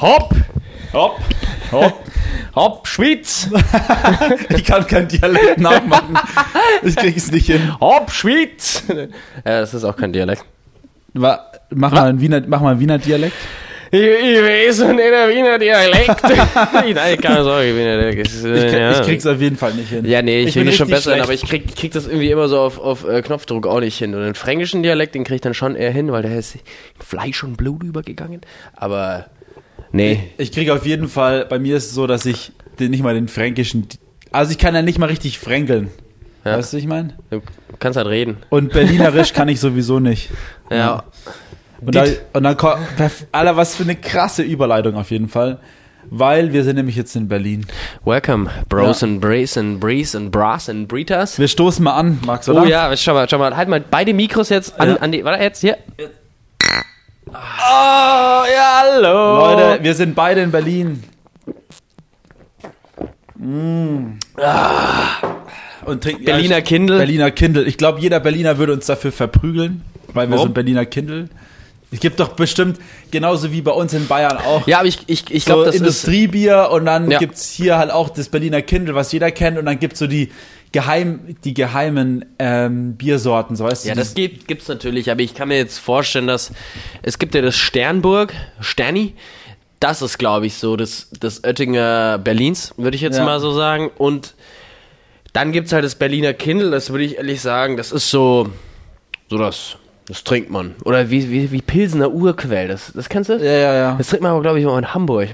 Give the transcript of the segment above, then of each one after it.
Hopp! Hopp, hopp. Hopp, Schwitz! Ich kann keinen Dialekt nachmachen. Ich krieg es nicht hin. Hopp, Schwitz! Ja, das ist auch kein Dialekt. Wa- Mach mal einen Wiener, mach mal einen Wiener Dialekt. Ich, ich weiß nicht der Wiener Dialekt. Nein, keine Sorge, Wiener Dialekt. ist, äh, Ich, krieg- ja. ich krieg's auf jeden Fall nicht hin. Ja, nee, ich, Ich will mich schon besser hin, aber ich krieg, krieg das irgendwie immer so auf, auf äh, Knopfdruck auch nicht hin. Und den fränkischen Dialekt, den krieg ich dann schon eher hin, weil der ist Fleisch und Blut übergegangen. Aber nee. Ich krieg auf jeden Fall, bei mir ist es so, dass ich den, nicht mal den fränkischen, also ich kann ja nicht mal richtig fränkeln. Ja. Weißt du, was ich meine? Du kannst halt reden. Und Berlinerisch kann ich sowieso nicht. Ja. Und, da, und dann kommt, Alter, was für eine krasse Überleitung auf jeden Fall. Weil wir sind nämlich jetzt in Berlin. Welcome, Bros Ja. and Brace and Breeze and Brass and Breeters. Wir stoßen mal an, Max, oder? Oh ja, schau mal, schau mal, halt mal beide Mikros jetzt an, Ja. an die, warte jetzt, hier. Oh, ja, hallo. Leute, wir sind beide in Berlin. Mm. Und trinken Berliner ja, Kindle. Berliner Kindle. Ich glaube, jeder Berliner würde uns dafür verprügeln, weil wir Warum? sind Berliner Kindle. Es gibt doch bestimmt, genauso wie bei uns in Bayern auch, Ja, aber ich, ich, ich so glaube, das ist, Industriebier und dann Ja. gibt's hier halt auch das Berliner Kindle, was jeder kennt und dann gibt's so die, geheim, die geheimen ähm, Biersorten, so weißt ja, du. das gibt, gibt's natürlich, aber ich kann mir jetzt vorstellen, dass, es gibt ja das Sternburg, Sterni, das ist, glaube ich, so das, das Oettinger Berlins, würde ich jetzt Ja. mal so sagen, und dann gibt's halt das Berliner Kindle, das würde ich ehrlich sagen, das ist so, so das, das trinkt man. Oder wie, wie, wie Pilsener Urquell, das, das kennst du? ja, ja, ja. Das trinkt man aber, glaube ich, mal in Hamburg.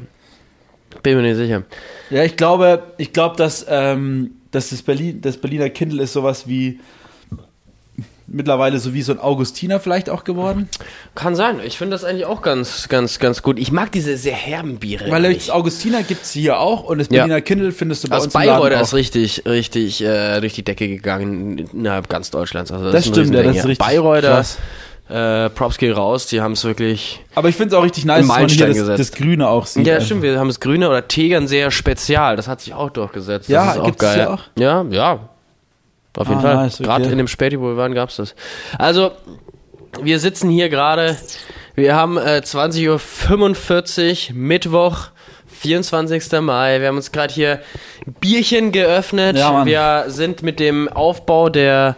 Bin mir nicht sicher. Ja, ich glaube, ich glaube, dass, ähm, dass das, Berlin, das Berliner Kindle ist sowas wie mittlerweile so wie so ein Augustiner vielleicht auch geworden. Kann sein. Ich finde das eigentlich auch ganz, ganz, ganz gut. Ich mag diese sehr herben Biere. Weil das Augustiner gibt's hier auch und das Ja. Berliner Kindle findest du bei Aus uns auch. ist richtig, richtig äh, durch die Decke gegangen innerhalb ganz Deutschlands. Also Das ein stimmt, ja, das ist richtig Bayreuther, krass. äh, Props gehen raus, die haben es wirklich. Aber ich finde es auch richtig nice, dass man hier das, das Grüne auch sieht. Ja, einfach. stimmt, wir haben das Grüne oder Tegern sehr spezial. Das hat sich auch durchgesetzt. Ja, das ist auch gibt's geil. hier auch? Ja, ja. Auf jeden Ah, Fall. nice, okay. Gerade in dem Späti, wo wir waren, gab's das. Also, wir sitzen hier gerade. Wir haben äh, 20.45 Uhr, Mittwoch, 24. Mai. Wir haben uns gerade hier Bierchen geöffnet. Ja, wir sind mit dem Aufbau der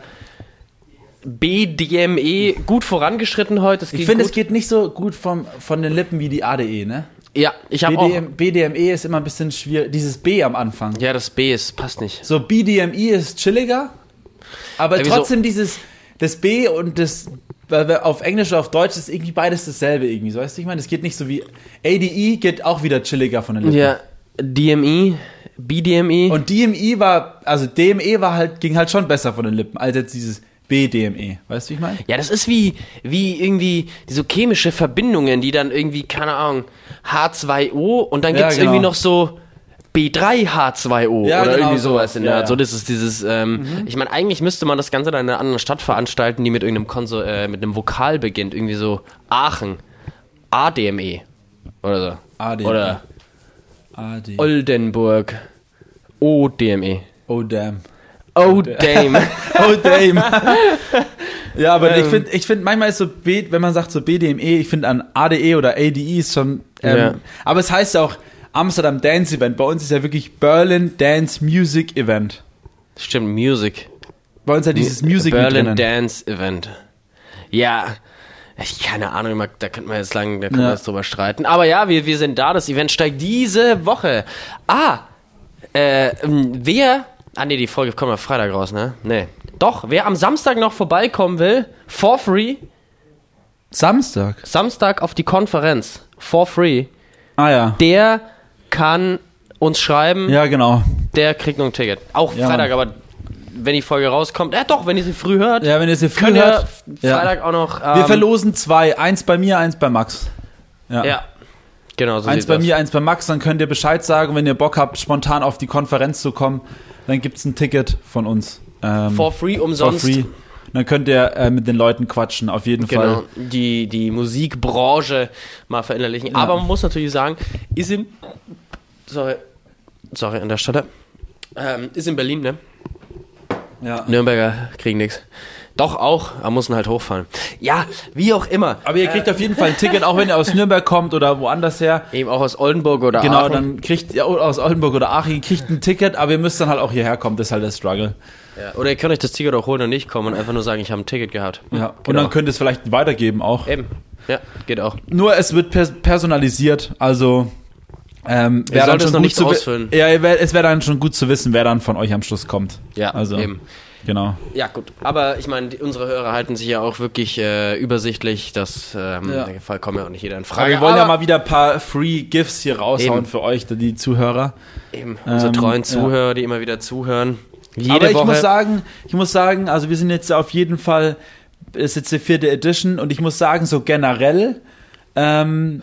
BDME gut vorangeschritten heute. Es Ich finde, es geht nicht so gut vom, von den Lippen wie die ADE, ne? Ja, ich habe auch. BDM, BDME ist immer ein bisschen schwierig. Dieses B am Anfang. Ja, das B ist, passt nicht. So BDMI ist chilliger, aber wieso? trotzdem dieses das B und das auf Englisch oder auf Deutsch ist irgendwie beides dasselbe irgendwie, so weißt du, ich meine, es geht nicht so wie ADE geht auch wieder chilliger von den Lippen. Ja, DME, BDME. Und DMI war also DME war halt ging halt schon besser von den Lippen als jetzt dieses BDME, weißt du, wie ich meine? ja, das ist wie, wie irgendwie so chemische Verbindungen, die dann irgendwie, keine Ahnung, H2O und dann Ja, gibt's genau. irgendwie noch so B3H2O Ja, oder genau irgendwie sowas. in der Ja, Art. So, das ist dieses, ähm, ich meine, eigentlich müsste man das Ganze dann in einer anderen Stadt veranstalten, die mit irgendeinem Konso äh, mit einem Vokal beginnt, irgendwie so Aachen, ADME oder so. ADME. Oder AD. Oldenburg, ODME. Oh damn. Oh, damn. Oh damn. ja, aber ich Ähm. finde, ich finde manchmal ist so B, wenn man sagt so BDME, ich finde an ADE oder ADE ist schon. Ähm, Ja. Aber es heißt auch Amsterdam Dance Event. Bei uns ist ja wirklich Berlin Dance Music Event. Stimmt, Music. Bei uns ja dieses Music mit Berlin. Dance Event. Ja, ich keine Ahnung, da könnte man jetzt lang, da können Ja. wir jetzt drüber streiten. Aber ja, wir, wir sind da, das Event steigt diese Woche. Ah, äh, ähm, wer, ah nee, die Folge kommt am Freitag raus, ne? Nee. Doch, wer am Samstag noch vorbeikommen will, for free, Samstag. Samstag auf die Konferenz, for free, Ah ja. der kann uns schreiben, Ja, genau. der kriegt noch ein Ticket. Auch Ja, Freitag, aber wenn die Folge rauskommt, ja doch, wenn ihr sie früh hört, Ja, wenn ihr sie früh hört. Ja. Freitag auch noch. Wir ähm, verlosen zwei. Eins bei mir, eins bei Max. Ja. Ja, genau so Eins bei das. mir, eins bei Max, dann könnt ihr Bescheid sagen, wenn ihr Bock habt, spontan auf die Konferenz zu kommen, dann gibt's ein Ticket von uns. Ähm, For free, for umsonst. free. Dann könnt ihr äh, mit den Leuten quatschen, auf jeden Genau, Fall. die, die Musikbranche mal verinnerlichen. Aber man muss natürlich sagen, ist in. Sorry, sorry an der Stelle. Ähm, ist in Berlin, ne? Ja. Nürnberger kriegen nichts. Doch, auch. Er muss ihn halt hochfahren. Ja, wie auch immer. Aber ihr kriegt auf jeden Fall ein Ticket, auch wenn ihr aus Nürnberg kommt oder woanders her. Eben auch aus Oldenburg oder Genau, Aachen. dann kriegt ihr aus Oldenburg oder Aachen, ihr kriegt ein Ticket, aber ihr müsst dann halt auch hierher kommen, das ist halt der Struggle. Ja, oder ihr könnt euch das Ticket auch holen und nicht kommen und einfach nur sagen, ich habe ein Ticket gehabt. Ja. Und Genau. dann könnt ihr es vielleicht weitergeben auch. Eben. Ja, geht auch. Nur es wird pers personalisiert, also ähm, wäre dann es schon noch gut nicht zu ausfüllen. Ja, wär, es wäre dann schon gut zu wissen, wer dann von euch am Schluss kommt. Ja, also eben. Genau. Ja, gut. Aber ich meine, unsere Hörer halten sich ja auch wirklich äh, übersichtlich. Das ähm, Ja. in dem Fall kommt ja auch nicht jeder in Aber Frage. wir wollen ja Aber mal wieder ein paar Free Gifts hier raushauen Eben. für euch, die Zuhörer. eben, unsere Ähm, treuen ja. Zuhörer, die immer wieder zuhören. Jede Aber ich Woche. muss sagen, ich muss sagen, also wir sind jetzt auf jeden Fall, ist jetzt die vierte Edition und ich muss sagen, so generell ähm,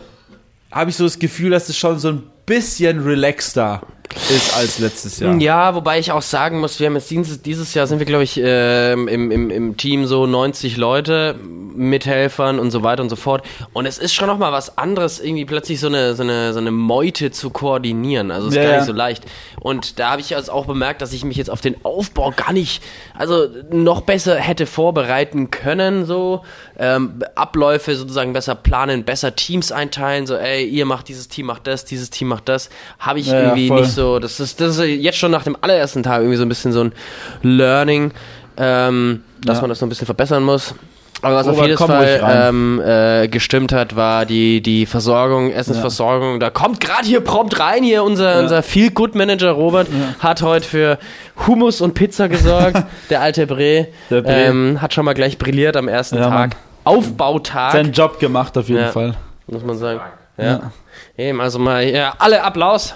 habe ich so das Gefühl, dass es schon so ein bisschen relaxter ist als letztes Jahr. Ja, wobei ich auch sagen muss, wir haben jetzt dieses, dieses Jahr sind wir, glaube ich, ähm, im, im, im Team so 90 Leute, Mithelfern und so weiter und so fort. Und es ist schon nochmal was anderes, irgendwie plötzlich so eine, so eine, so eine Meute zu koordinieren. Also ist Ja, gar ja. nicht so leicht. Und da habe ich also auch bemerkt, dass ich mich jetzt auf den Aufbau gar nicht, also noch besser hätte vorbereiten können, so ähm, Abläufe sozusagen besser planen, besser Teams einteilen, so ey, ihr macht dieses Team, macht das, dieses Team macht das. Habe ich Ja, ja, irgendwie voll. nicht so, das ist, das ist jetzt schon nach dem allerersten Tag irgendwie so ein bisschen so ein Learning, ähm, dass Ja. man das noch ein bisschen verbessern muss. Aber was auf Robert, jeden komm Fall ähm, äh, gestimmt hat, war die, die Versorgung, Essensversorgung. Da kommt gerade hier prompt rein, hier unser, Ja. unser Feel-Good-Manager Robert hat heute für Hummus und Pizza gesorgt. der alte Bre, Der Bre. Ähm, hat schon mal gleich brilliert am ersten Ja, Tag. Mann. Aufbautag, Seinen Job gemacht auf jeden Ja. Fall. muss man sagen. Ja. Eben, also mal, ja, alle Applaus.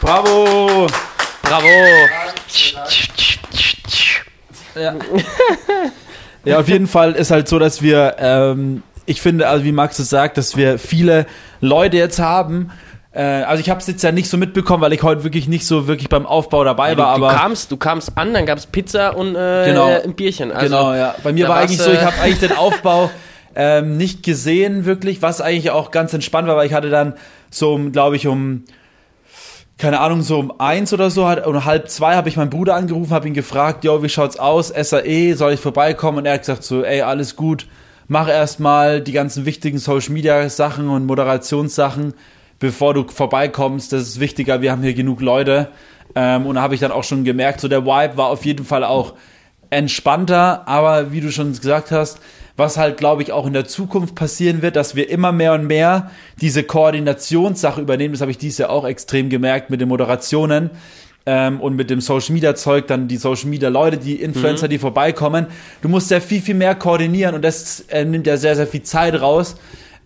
Bravo! Bravo. Ja. ja, auf jeden Fall ist halt so, dass wir, ähm, ich finde, also wie Max es sagt, dass wir viele Leute jetzt haben. Äh, also ich habe es jetzt ja nicht so mitbekommen, weil ich heute wirklich nicht so wirklich beim Aufbau dabei Du, war, du, aber kamst, du kamst an, dann gab es Pizza und äh, Genau. äh, ein Bierchen. Also, genau, ja. Bei mir war eigentlich so, äh, ich habe eigentlich den Aufbau ähm, nicht gesehen, wirklich, was eigentlich auch ganz entspannt war, weil ich hatte dann so, glaube ich, um keine Ahnung, so um eins oder so, hat, um halb zwei habe ich meinen Bruder angerufen, habe ihn gefragt, yo, wie schaut's aus, SAE, soll ich vorbeikommen? Und er hat gesagt so, ey, alles gut, mach erstmal die ganzen wichtigen Social Media Sachen und Moderationssachen, bevor du vorbeikommst, das ist wichtiger, wir haben hier genug Leute. Ähm, und da habe ich dann auch schon gemerkt, so der Vibe war auf jeden Fall auch entspannter, aber wie du schon gesagt hast, was halt, glaube ich, auch in der Zukunft passieren wird, dass wir immer mehr und mehr diese Koordinationssache übernehmen. Das habe ich dieses Jahr auch extrem gemerkt mit den Moderationen ähm, und mit dem Social Media Zeug, dann die Social Media Leute, die Influencer, die vorbeikommen. Du musst ja viel, viel mehr koordinieren und das äh, nimmt ja sehr, sehr viel Zeit raus.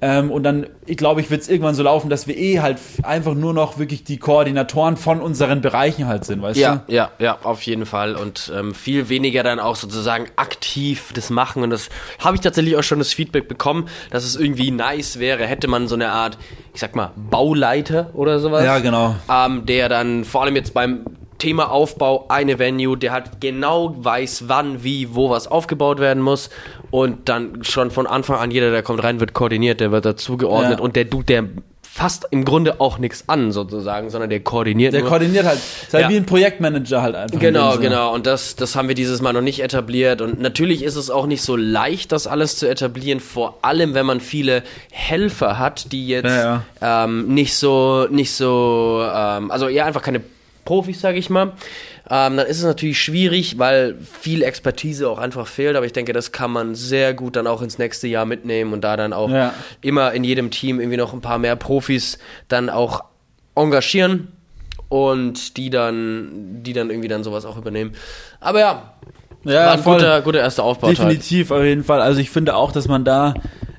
Ähm, und dann, ich glaube, ich wird es irgendwann so laufen, dass wir eh halt einfach nur noch wirklich die Koordinatoren von unseren Bereichen halt sind, weißt Ja, du? ja, ja, auf jeden Fall. Und ähm, viel weniger dann auch sozusagen aktiv das machen. Und das habe ich tatsächlich auch schon das Feedback bekommen, dass es irgendwie nice wäre, hätte man so eine Art, ich sag mal, Bauleiter oder sowas. Ja, genau. Ähm, der dann vor allem jetzt beim Thema Aufbau eine Venue, der halt genau weiß, wann, wie, wo was aufgebaut werden muss und dann schon von Anfang an jeder, der kommt rein, wird koordiniert, der wird dazu geordnet Ja. und der tut der fasst im Grunde auch nichts an sozusagen, sondern der koordiniert Der nur. koordiniert halt. Ist halt Ja. wie ein Projektmanager halt einfach. in Genau, genau. Und das, das haben wir dieses Mal noch nicht etabliert. Und natürlich ist es auch nicht so leicht, das alles zu etablieren. Vor allem, wenn man viele Helfer hat, die jetzt Ja, Ähm, nicht so, nicht so, ähm, also ja, einfach keine Profis, sage ich mal. Ähm, dann ist es natürlich schwierig, weil viel Expertise auch einfach fehlt. Aber ich denke, das kann man sehr gut dann auch ins nächste Jahr mitnehmen und da dann auch Ja. immer in jedem Team irgendwie noch ein paar mehr Profis dann auch engagieren und die dann, die dann irgendwie dann sowas auch übernehmen. Aber ja, Ja, war ein voll. guter, guter erster Aufbau. Definitiv, auf jeden Fall. Also ich finde auch, dass man da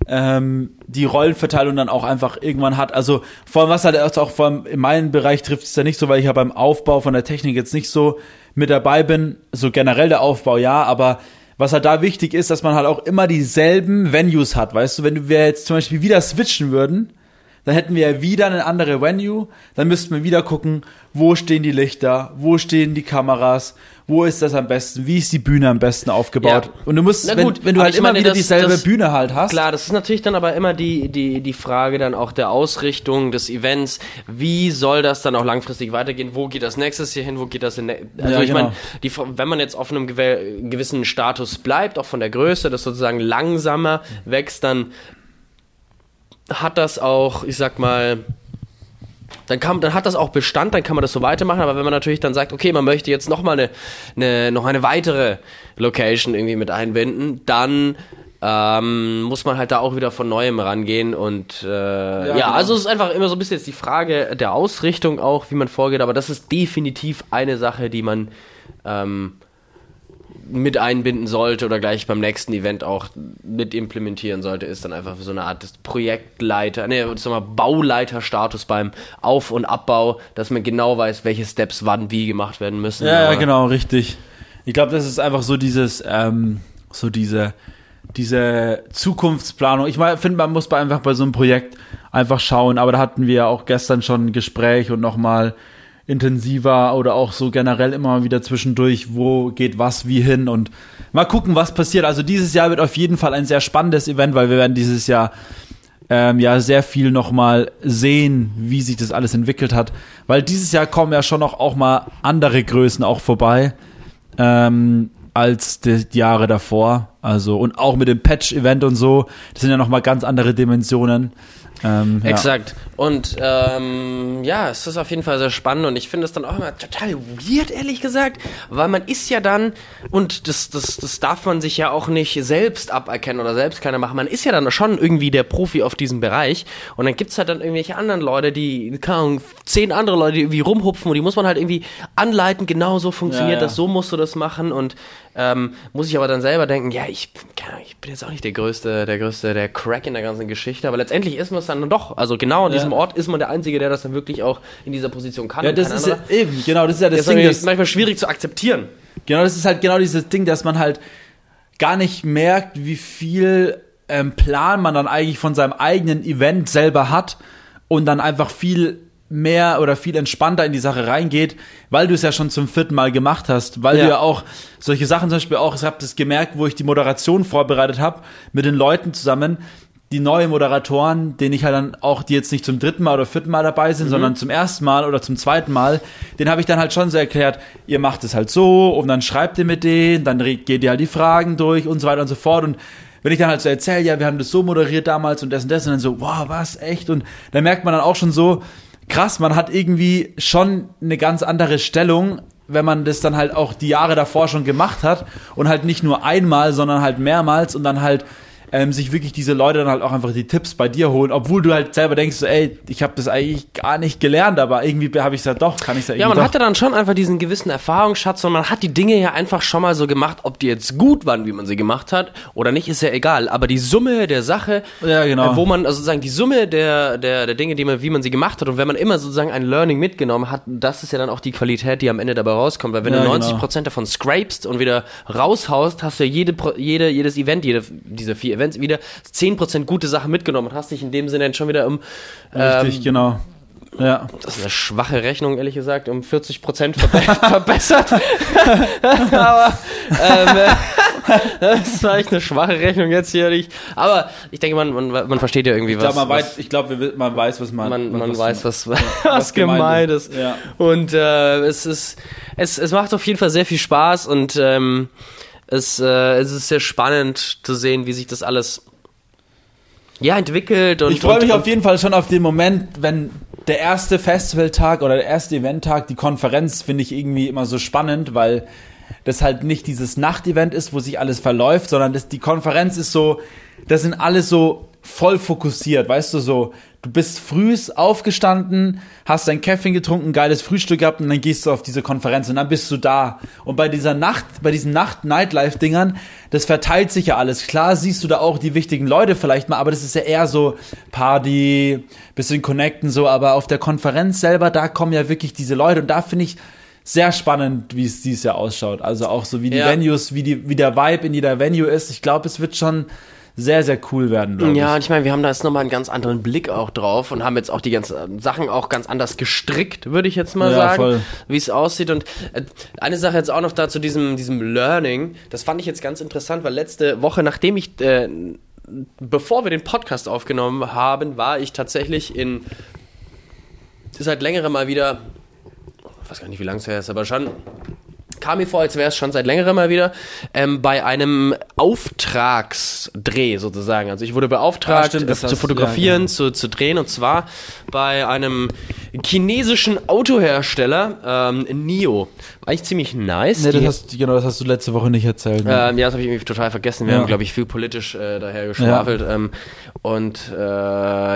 ähm, die Rollenverteilung dann auch einfach irgendwann hat. Also vor allem, was halt auch vor allem in meinem Bereich trifft, ist ja nicht so, weil ich ja beim Aufbau von der Technik jetzt nicht so mit dabei bin. So generell der Aufbau, ja, aber was halt da wichtig ist, dass man halt auch immer dieselben Venues hat, weißt du, wenn wir jetzt zum Beispiel wieder switchen würden, dann hätten wir ja wieder eine andere Venue, dann müssten wir wieder gucken, wo stehen die Lichter, wo stehen die Kameras, wo ist das am besten, wie ist die Bühne am besten aufgebaut. Ja. Und du musst, Na wenn, gut, wenn du halt immer meine, wieder das- dieselbe das- Bühne halt hast, Klar, das ist natürlich dann aber immer die, die, die Frage dann auch der Ausrichtung des Events. Wie soll das dann auch langfristig weitergehen? Wo geht das nächstes Jahr hin? Wo geht das in Also Ja, ich genau. meine, wenn man jetzt auf einem gew- gewissen Status bleibt, auch von der Größe, das sozusagen langsamer wächst, dann hat das auch, ich sag mal, dann, kann, dann hat das auch Bestand, dann kann man das so weitermachen, aber wenn man natürlich dann sagt, okay, man möchte jetzt noch mal eine, eine, noch eine weitere Location irgendwie mit einbinden, dann ähm, muss man halt da auch wieder von Neuem rangehen und äh, ja, genau. also es ist einfach immer so ein bisschen jetzt die Frage der Ausrichtung auch, wie man vorgeht, aber das ist definitiv eine Sache, die man ähm, mit einbinden sollte oder gleich beim nächsten Event auch mit implementieren sollte, ist dann einfach so eine Art des Projektleiter, nee, sag mal, Bauleiterstatus beim Auf- und Abbau, dass man genau weiß, welche Steps wann wie gemacht werden müssen. Ja, ja, genau, richtig. Ich glaube, das ist einfach so dieses, ähm, so diese, diese Zukunftsplanung. Ich finde, man muss bei einfach bei so einem Projekt einfach schauen, aber da hatten wir ja auch gestern schon ein Gespräch und nochmal intensiver oder auch so generell immer wieder zwischendurch, wo geht was wie hin und mal gucken, was passiert. Also dieses Jahr wird auf jeden Fall ein sehr spannendes Event, weil wir werden dieses Jahr ähm, ja sehr viel nochmal sehen, wie sich das alles entwickelt hat. Weil dieses Jahr kommen ja schon noch auch mal andere Größen auch vorbei ähm, als die, Jahre davor. Also und auch mit dem Patch-Event und so, das sind ja nochmal ganz andere Dimensionen. Ähm, ja. Exakt. Und ähm, ja, es ist auf jeden Fall sehr spannend und ich finde es dann auch immer total weird, ehrlich gesagt, weil man ist ja dann, und das, das, das darf man sich ja auch nicht selbst aberkennen oder selbst keiner machen, man ist ja dann schon irgendwie der Profi auf diesem Bereich und dann gibt's halt dann irgendwelche anderen Leute, die, keine Ahnung, zehn andere Leute, die irgendwie rumhupfen und die muss man halt irgendwie anleiten, genau so funktioniert Ja, ja. das, so musst du das machen und ähm, muss ich aber dann selber denken, ja, ich, keine ich bin jetzt auch nicht der größte, der größte, der Crack in der ganzen Geschichte, aber letztendlich ist man es dann doch. Also genau an Ja. diesem Ort ist man der Einzige, der das dann wirklich auch in dieser Position kann. Ja, das ist ja eben, genau, das ist ja das das Ding, ist das, manchmal schwierig zu akzeptieren. Genau, das ist halt genau dieses Ding, dass man halt gar nicht merkt, wie viel ähm, Plan man dann eigentlich von seinem eigenen Event selber hat und dann einfach viel mehr oder viel entspannter in die Sache reingeht, weil du es ja schon zum vierten Mal gemacht hast, weil Ja. du ja auch solche Sachen zum Beispiel auch, ich habe das gemerkt, wo ich die Moderation vorbereitet habe, mit den Leuten zusammen, die neuen Moderatoren, denen ich halt dann auch, die jetzt nicht zum dritten Mal oder vierten Mal dabei sind, sondern zum ersten Mal oder zum zweiten Mal, den habe ich dann halt schon so erklärt, ihr macht es halt so und dann schreibt ihr mit denen, dann geht ihr halt die Fragen durch und so weiter und so fort und wenn ich dann halt so erzähle, ja, wir haben das so moderiert damals und das und das und dann so, wow, was, echt? Und dann merkt man dann auch schon so, krass, man hat irgendwie schon eine ganz andere Stellung, wenn man das dann halt auch die Jahre davor schon gemacht hat und halt nicht nur einmal, sondern halt mehrmals und dann halt ähm, sich wirklich diese Leute dann halt auch einfach die Tipps bei dir holen, obwohl du halt selber denkst, so, ey, ich habe das eigentlich gar nicht gelernt, aber irgendwie habe ich es ja doch, kann ich es ja irgendwie Ja, man doch. hatte dann schon einfach diesen gewissen Erfahrungsschatz und man hat die Dinge ja einfach schon mal so gemacht, ob die jetzt gut waren, wie man sie gemacht hat oder nicht, ist ja egal. Aber die Summe der Sache, Ja, genau. äh, wo man, also sozusagen die Summe der, der, der Dinge, die man, wie man sie gemacht hat und wenn man immer sozusagen ein Learning mitgenommen hat, das ist ja dann auch die Qualität, die am Ende dabei rauskommt. Weil wenn Ja, du genau. 90% davon scrapest und wieder raushaust, hast du ja jede, jede, jedes Event, jede, diese vier Events wieder 10% gute Sachen mitgenommen und hast dich in dem Sinne dann schon wieder um Richtig, ähm, genau. Ja. das ist eine schwache Rechnung, ehrlich gesagt, um 40 Prozent verbe verbessert. Aber ähm, äh, das war echt eine schwache Rechnung jetzt hier nicht. Aber ich denke, man, man, man versteht ja irgendwie Ich was. glaube, man, was weiß, ich glaub, wir wi- man weiß, was man, man, man was, weiß, was, was was gemeint ist. Ja. Und äh, es ist, es, es macht auf jeden Fall sehr viel Spaß und ähm, es, äh, es ist sehr spannend zu sehen, wie sich das alles ja entwickelt. Und, Ich freue mich und, auf jeden Fall schon auf den Moment, wenn der erste Festivaltag oder der erste Eventtag, die Konferenz, finde ich irgendwie immer so spannend, weil das halt nicht dieses Nachtevent ist, wo sich alles verläuft, sondern das, die Konferenz ist so, das sind alles so voll fokussiert, weißt du, so, du bist frühs aufgestanden, hast dein Kaffee getrunken, geiles Frühstück gehabt und dann gehst du auf diese Konferenz und dann bist du da. Und bei dieser Nacht, bei diesen Nacht-Nightlife-Dingern, das verteilt sich ja alles. Klar siehst du da auch die wichtigen Leute vielleicht mal, aber das ist ja eher so Party, bisschen connecten so, aber auf der Konferenz selber, da kommen ja wirklich diese Leute und da finde ich sehr spannend, wie es dieses Jahr ausschaut. Also auch so wie die Ja. Venues, wie die, wie der Vibe in jeder Venue ist. Ich glaube, es wird schon sehr, sehr cool werden, Ja, ich. und ich meine, wir haben da jetzt nochmal einen ganz anderen Blick auch drauf und haben jetzt auch die ganzen Sachen auch ganz anders gestrickt, würde ich jetzt mal Ja, sagen, wie es aussieht. Und äh, eine Sache jetzt auch noch da zu diesem, diesem Learning, das fand ich jetzt ganz interessant, weil letzte Woche, nachdem ich, äh, bevor wir den Podcast aufgenommen haben, war ich tatsächlich in, seit längerem mal wieder, weiß gar nicht, wie lange es her ist, aber schon kam mir vor, als wäre es schon seit längerem mal wieder, ähm, bei einem Auftragsdreh sozusagen. Also ich wurde beauftragt, Ah, stimmt, das zu fotografieren, ja, zu, zu drehen und zwar bei einem chinesischen Autohersteller, ähm, NIO. War eigentlich ziemlich nice. Nee, das hast, genau, das hast du letzte Woche nicht erzählt. Ne? ähm, ja, das habe ich irgendwie total vergessen. Wir Ja. haben, glaube ich, viel politisch äh, daher geschwafelt. Ähm, und äh,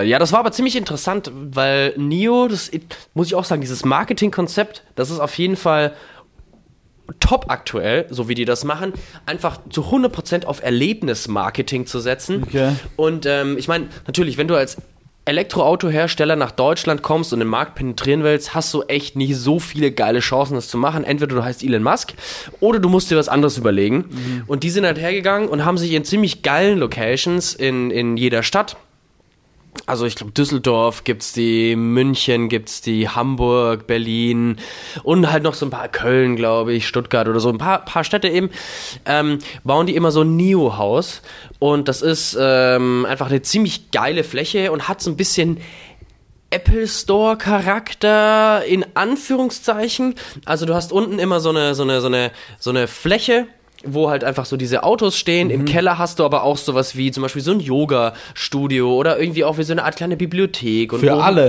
ja, das war aber ziemlich interessant, weil NIO, das muss ich auch sagen, dieses Marketingkonzept, das ist auf jeden Fall top aktuell, so wie die das machen, einfach zu 100% auf Erlebnismarketing zu setzen. Okay. Und ähm, ich meine, natürlich, wenn du als Elektroautohersteller nach Deutschland kommst und den Markt penetrieren willst, hast du echt nicht so viele geile Chancen, das zu machen. Entweder du heißt Elon Musk oder du musst dir was anderes überlegen. Und die sind halt hergegangen und haben sich in ziemlich geilen Locations in, in jeder Stadt also ich glaube Düsseldorf gibt's die, München gibt's die, Hamburg, Berlin und halt noch so ein paar Köln, glaube ich, Stuttgart oder so ein paar, paar Städte eben, ähm, bauen die immer so ein Neo-Haus und das ist ähm, einfach eine ziemlich geile Fläche und hat so ein bisschen Apple Store Charakter in Anführungszeichen. Also du hast unten immer so eine so eine so eine so eine Fläche, wo halt einfach so diese Autos stehen. Mhm. Im Keller hast du aber auch sowas wie zum Beispiel so ein Yoga Studio oder irgendwie auch wie so eine Art kleine Bibliothek. Und Für oben- alle.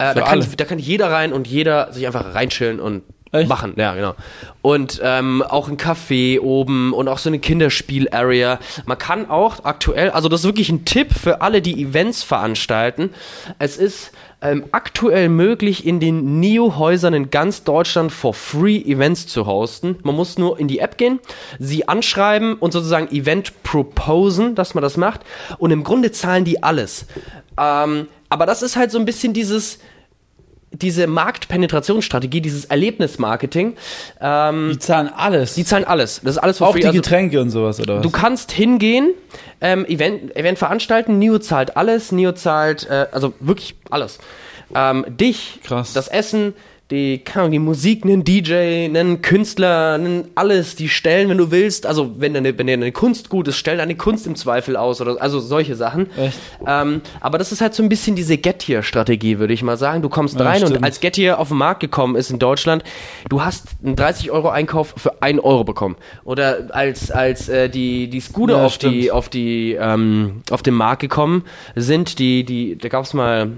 Äh, da, kann, da kann jeder rein und jeder sich einfach reinchillen und Echt? machen. Ja, genau. Und ähm, auch ein Café oben und auch so eine Kinderspiel-Area. Man kann auch aktuell, also das ist wirklich ein Tipp für alle, die Events veranstalten. Es ist ähm, aktuell möglich, in den Neo-Häusern in ganz Deutschland for free Events zu hosten. Man muss nur in die App gehen, sie anschreiben und sozusagen Event proposen, dass man das macht. Und im Grunde zahlen die alles. Ähm, aber das ist halt so ein bisschen dieses diese Marktpenetrationsstrategie, dieses Erlebnismarketing, ähm, Die zahlen alles. die zahlen alles. Das ist alles auch free. die Also, Getränke und sowas, oder was? du kannst hingehen, ähm, Event, Event veranstalten, Neo zahlt alles, Neo zahlt, äh, also wirklich alles. Ähm, dich, Krass. das Essen, die, keine Ahnung, die Musik, einen DJ, einen Künstler, einen alles, die stellen, wenn du willst, also wenn deine, wenn deine Kunst gut ist, stell deine Kunst im Zweifel aus oder also solche Sachen. Echt? Ähm, aber das ist halt so ein bisschen diese Get-Here-Strategie, würde ich mal sagen. Du kommst Ja, rein und stimmt. als Get-Here auf den Markt gekommen ist in Deutschland, du hast einen 30-Euro-Einkauf für 1 Euro bekommen. Oder als, als äh, die, die Scooter Ja, auf, die, auf, die, ähm, auf den Markt gekommen sind, die, die, da gab es mal,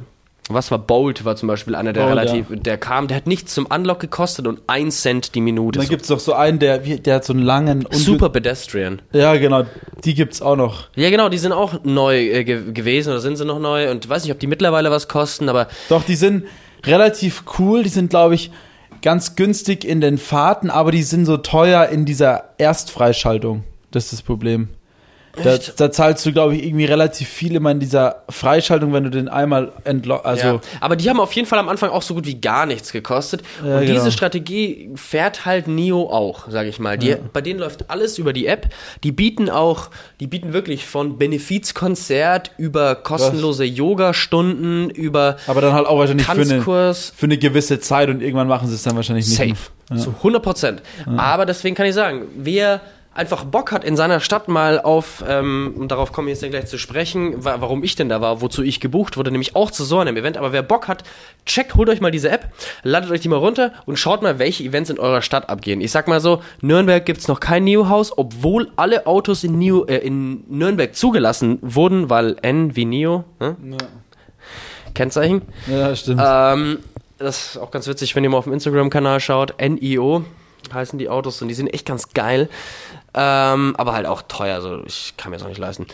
was war Bolt, war zum Beispiel einer, der Bolt, relativ, der kam, der hat nichts zum Unlock gekostet und 1 Cent die Minute. dann gibt's doch so einen, der, der hat so einen langen... Super Pedestrian. Ja, genau. Die gibt's auch noch. Ja, genau, die sind auch neu äh, ge gewesen oder sind sie noch neu und weiß nicht, ob die mittlerweile was kosten, aber Doch, die sind relativ cool. Die sind, glaube ich, ganz günstig in den Fahrten, aber die sind so teuer in dieser Erstfreischaltung. Das ist das Problem. Da, da zahlst du, glaube ich, irgendwie relativ viel immer in dieser Freischaltung, wenn du den einmal entlockst. Also, ja. Aber die haben auf jeden Fall am Anfang auch so gut wie gar nichts gekostet. Ja, und genau. diese Strategie fährt halt Neo auch, sage ich mal. Die, Bei denen läuft alles über die App. Die bieten auch, die bieten wirklich von Benefizkonzert über kostenlose Yoga-Stunden, über aber dann halt auch wahrscheinlich für eine, für eine gewisse Zeit und irgendwann machen sie es dann wahrscheinlich nicht. Safe. Zu 100 Prozent. Aber deswegen kann ich sagen, wer einfach Bock hat in seiner Stadt mal auf, ähm, und darauf komme ich jetzt dann gleich zu sprechen, wa warum ich denn da war, wozu ich gebucht wurde, nämlich auch zu so einem Event. Aber wer Bock hat, checkt, holt euch mal diese App, ladet euch die mal runter und schaut mal, welche Events in eurer Stadt abgehen. Ich sag mal so, Nürnberg gibt's noch kein Neo-Haus, obwohl alle Autos in, Neo, äh, in Nürnberg zugelassen wurden, weil N wie Neo, ne? Kennzeichen. Ja, stimmt. Ähm, das ist auch ganz witzig, wenn ihr mal auf dem Instagram-Kanal schaut. NIO heißen die Autos und die sind echt ganz geil. Ähm, aber halt auch teuer, also ich kann mir das auch nicht leisten.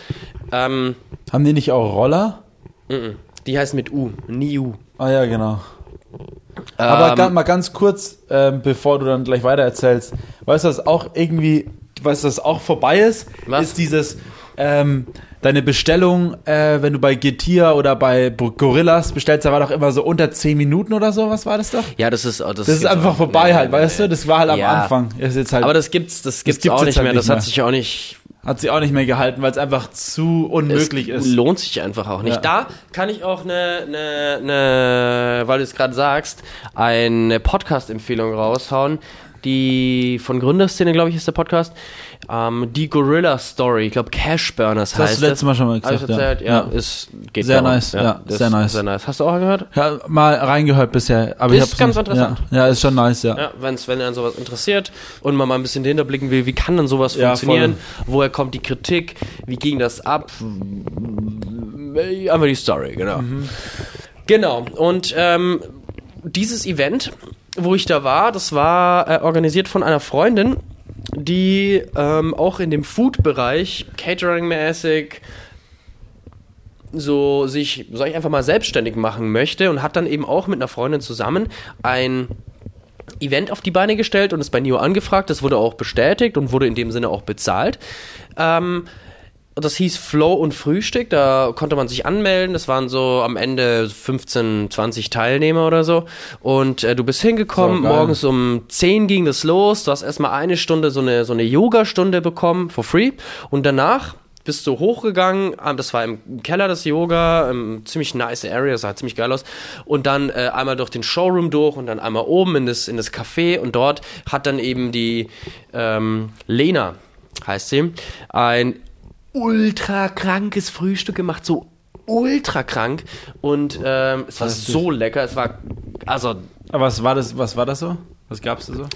Ähm, Haben die nicht auch Roller? mhm. die heißen mit U, NIU. Ah ja, genau. Aber Ähm, mal ganz kurz, ähm, bevor du dann gleich weiter erzählst, weißt du, was auch irgendwie, weißt du, was auch vorbei ist? Was? Ist dieses, ähm, deine Bestellung, äh, wenn du bei Getir oder bei Gorillas bestellst, da war doch immer so unter 10 Minuten oder so, was war das doch? ja, das ist. Das, Das ist einfach auch- vorbei nee, halt, nee, weißt nee. du? Das war halt am Ja. Anfang. Das ist jetzt halt, Aber das gibt's, das gibt's, gibt's auch nicht halt mehr. Das hat sich auch nicht. hat sie auch nicht mehr gehalten, weil es einfach zu unmöglich es ist. lohnt sich einfach auch nicht. Ja. Da kann ich auch eine, eine, eine weil du es gerade sagst, eine Podcast-Empfehlung raushauen. Die von Gründerszene, glaube ich, ist der Podcast. Ähm, die Gorilla Story, ich glaube Cash Burners Das hast heißt du letztes Mal schon mal ich gesagt, ja. erzählt? Ja, Ja. Ist, geht Sehr darum. nice, ja, das sehr nice. Sehr nice. Hast du auch gehört? Ja, mal reingehört bisher. Aber ich Ist hab's ganz nicht- interessant. Ja, ja, ist schon nice, ja. Ja, wenn's, wenn einen sowas interessiert und man mal ein bisschen dahinter blicken will, wie kann denn sowas Ja, funktionieren? Woher kommt die Kritik? Wie ging das ab? Einfach die Story, genau. Genau. Und ähm, dieses Event, wo ich da war, das war äh, organisiert von einer Freundin, die ähm, auch in dem Food-Bereich, Catering-mäßig, so sich, sag ich einfach mal, selbstständig machen möchte und hat dann eben auch mit einer Freundin zusammen ein Event auf die Beine gestellt und ist bei NIO angefragt. Das wurde auch bestätigt und wurde in dem Sinne auch bezahlt. Ähm, das hieß Flow und Frühstück, da konnte man sich anmelden. Das waren so am Ende 15, 20 Teilnehmer oder so. Und äh, du bist hingekommen, So, morgens um 10 ging das los. Du hast erstmal eine Stunde so eine, so eine Yoga-Stunde bekommen, for free. Und danach bist du hochgegangen, ah, das war im Keller des Yoga, ziemlich nice Area, sah ziemlich geil aus. Und dann äh, einmal durch den Showroom durch und dann einmal oben in das, in das Café und dort hat dann eben die ähm, Lena, heißt sie, ein ultra krankes Frühstück gemacht, so ultra krank und ähm, es war so lecker, es war also Aber was war das, was war das so? Was gab's da so?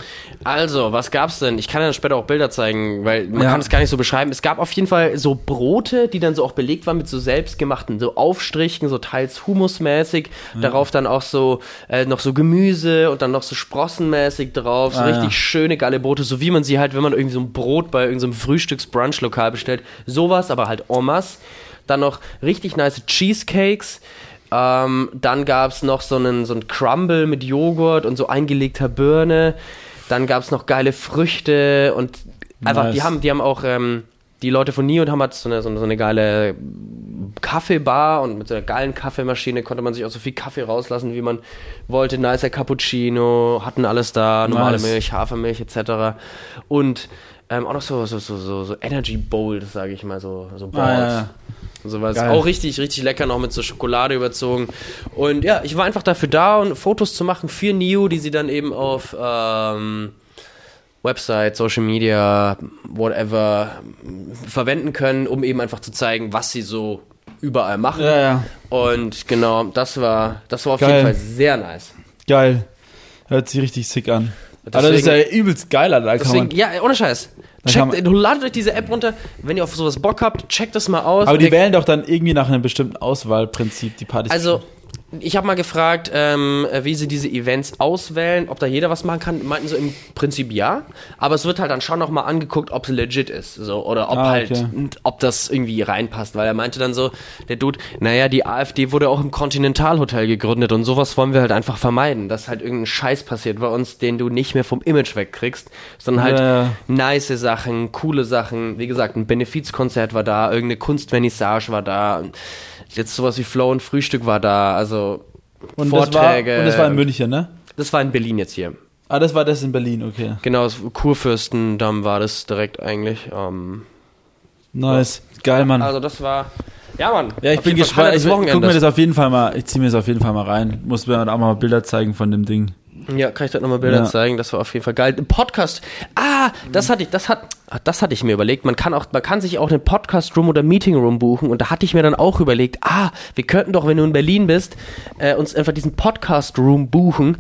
also, was gab's denn? Ich kann ja später auch Bilder zeigen, weil man Ja. kann es gar nicht so beschreiben. Es gab auf jeden Fall so Brote, die dann so auch belegt waren mit so selbstgemachten so Aufstrichen, so teils humusmäßig. Darauf dann auch so äh, noch so Gemüse und dann noch so sprossenmäßig drauf. So Ah, richtig ja. schöne geile Brote, so wie man sie halt, wenn man irgendwie so ein Brot bei irgendeinem Frühstücks-Brunch-Lokal bestellt. Sowas, aber halt en masse. Dann noch richtig nice Cheesecakes. Ähm, dann gab es noch so einen, so einen Crumble mit Joghurt und so eingelegter Birne. Dann gab es noch geile Früchte und einfach, Nice. die haben, die haben auch, ähm, die Leute von Neon haben halt so eine, so eine, so eine geile Kaffeebar und mit so einer geilen Kaffeemaschine konnte man sich auch so viel Kaffee rauslassen, wie man wollte. Nicer Cappuccino, hatten alles da, normale Nice. Milch, Hafermilch etc. Und ähm, auch noch so, so, so, so, so Energy Bowls, sage ich mal, so, so Balls. Ah, ja, ja. Sowas. Auch richtig, richtig lecker, noch mit so Schokolade überzogen. Und ja, ich war einfach dafür da, und Fotos zu machen für Neo, die sie dann eben auf ähm, Website, Social Media, whatever verwenden können, um eben einfach zu zeigen, was sie so überall machen. Ja, ja. Und genau, das war, das war auf Geil. jeden Fall sehr nice. Geil. Hört sich richtig sick an. Deswegen- Alter, das ist ja übelst geil, Alter. Deswegen, ja, ohne Scheiß. Checkt, ladet euch diese App runter, wenn ihr auf sowas Bock habt, checkt das mal aus. aber die wählen doch dann irgendwie nach einem bestimmten Auswahlprinzip die Partys. Also, ich habe mal gefragt, ähm, wie sie diese Events auswählen, ob da jeder was machen kann. Meinten so im Prinzip ja, aber es wird halt dann schon nochmal angeguckt, ob es legit ist, so oder ob Ah, halt, okay. ob das irgendwie reinpasst, weil er meinte dann so, der Dude, naja, die AfD wurde auch im Continental Hotel gegründet und sowas wollen wir halt einfach vermeiden, dass halt irgendein Scheiß passiert bei uns, den du nicht mehr vom Image wegkriegst, sondern halt Ja, ja. nice Sachen, coole Sachen. Wie gesagt, ein Benefizkonzert war da, irgendeine Kunstvernissage war da. und Jetzt sowas wie Flow und Frühstück war da, also und Vorträge. Das war, und das war in München, ne? Das war in Berlin jetzt hier. Ah, das war das in Berlin, okay. Genau, Kurfürstendamm war das direkt eigentlich. Ähm, Nice. Geil, Mann. also das war, ja Mann. ja, ich bin gespannt. Ich guck mir das auf jeden Fall mal, ich zieh mir das auf jeden Fall mal rein. Muss mir auch mal Bilder zeigen von dem Ding. Ja, kann ich dir nochmal Bilder Ja. zeigen, das war auf jeden Fall geil. Ein Podcast. Ah, das hatte ich, das hat, ah, das hatte ich mir überlegt. Man kann auch, man kann sich auch einen Podcast-Room oder Meeting-Room buchen und da hatte ich mir dann auch überlegt, ah, wir könnten doch, wenn du in Berlin bist, äh, uns einfach diesen Podcast-Room buchen.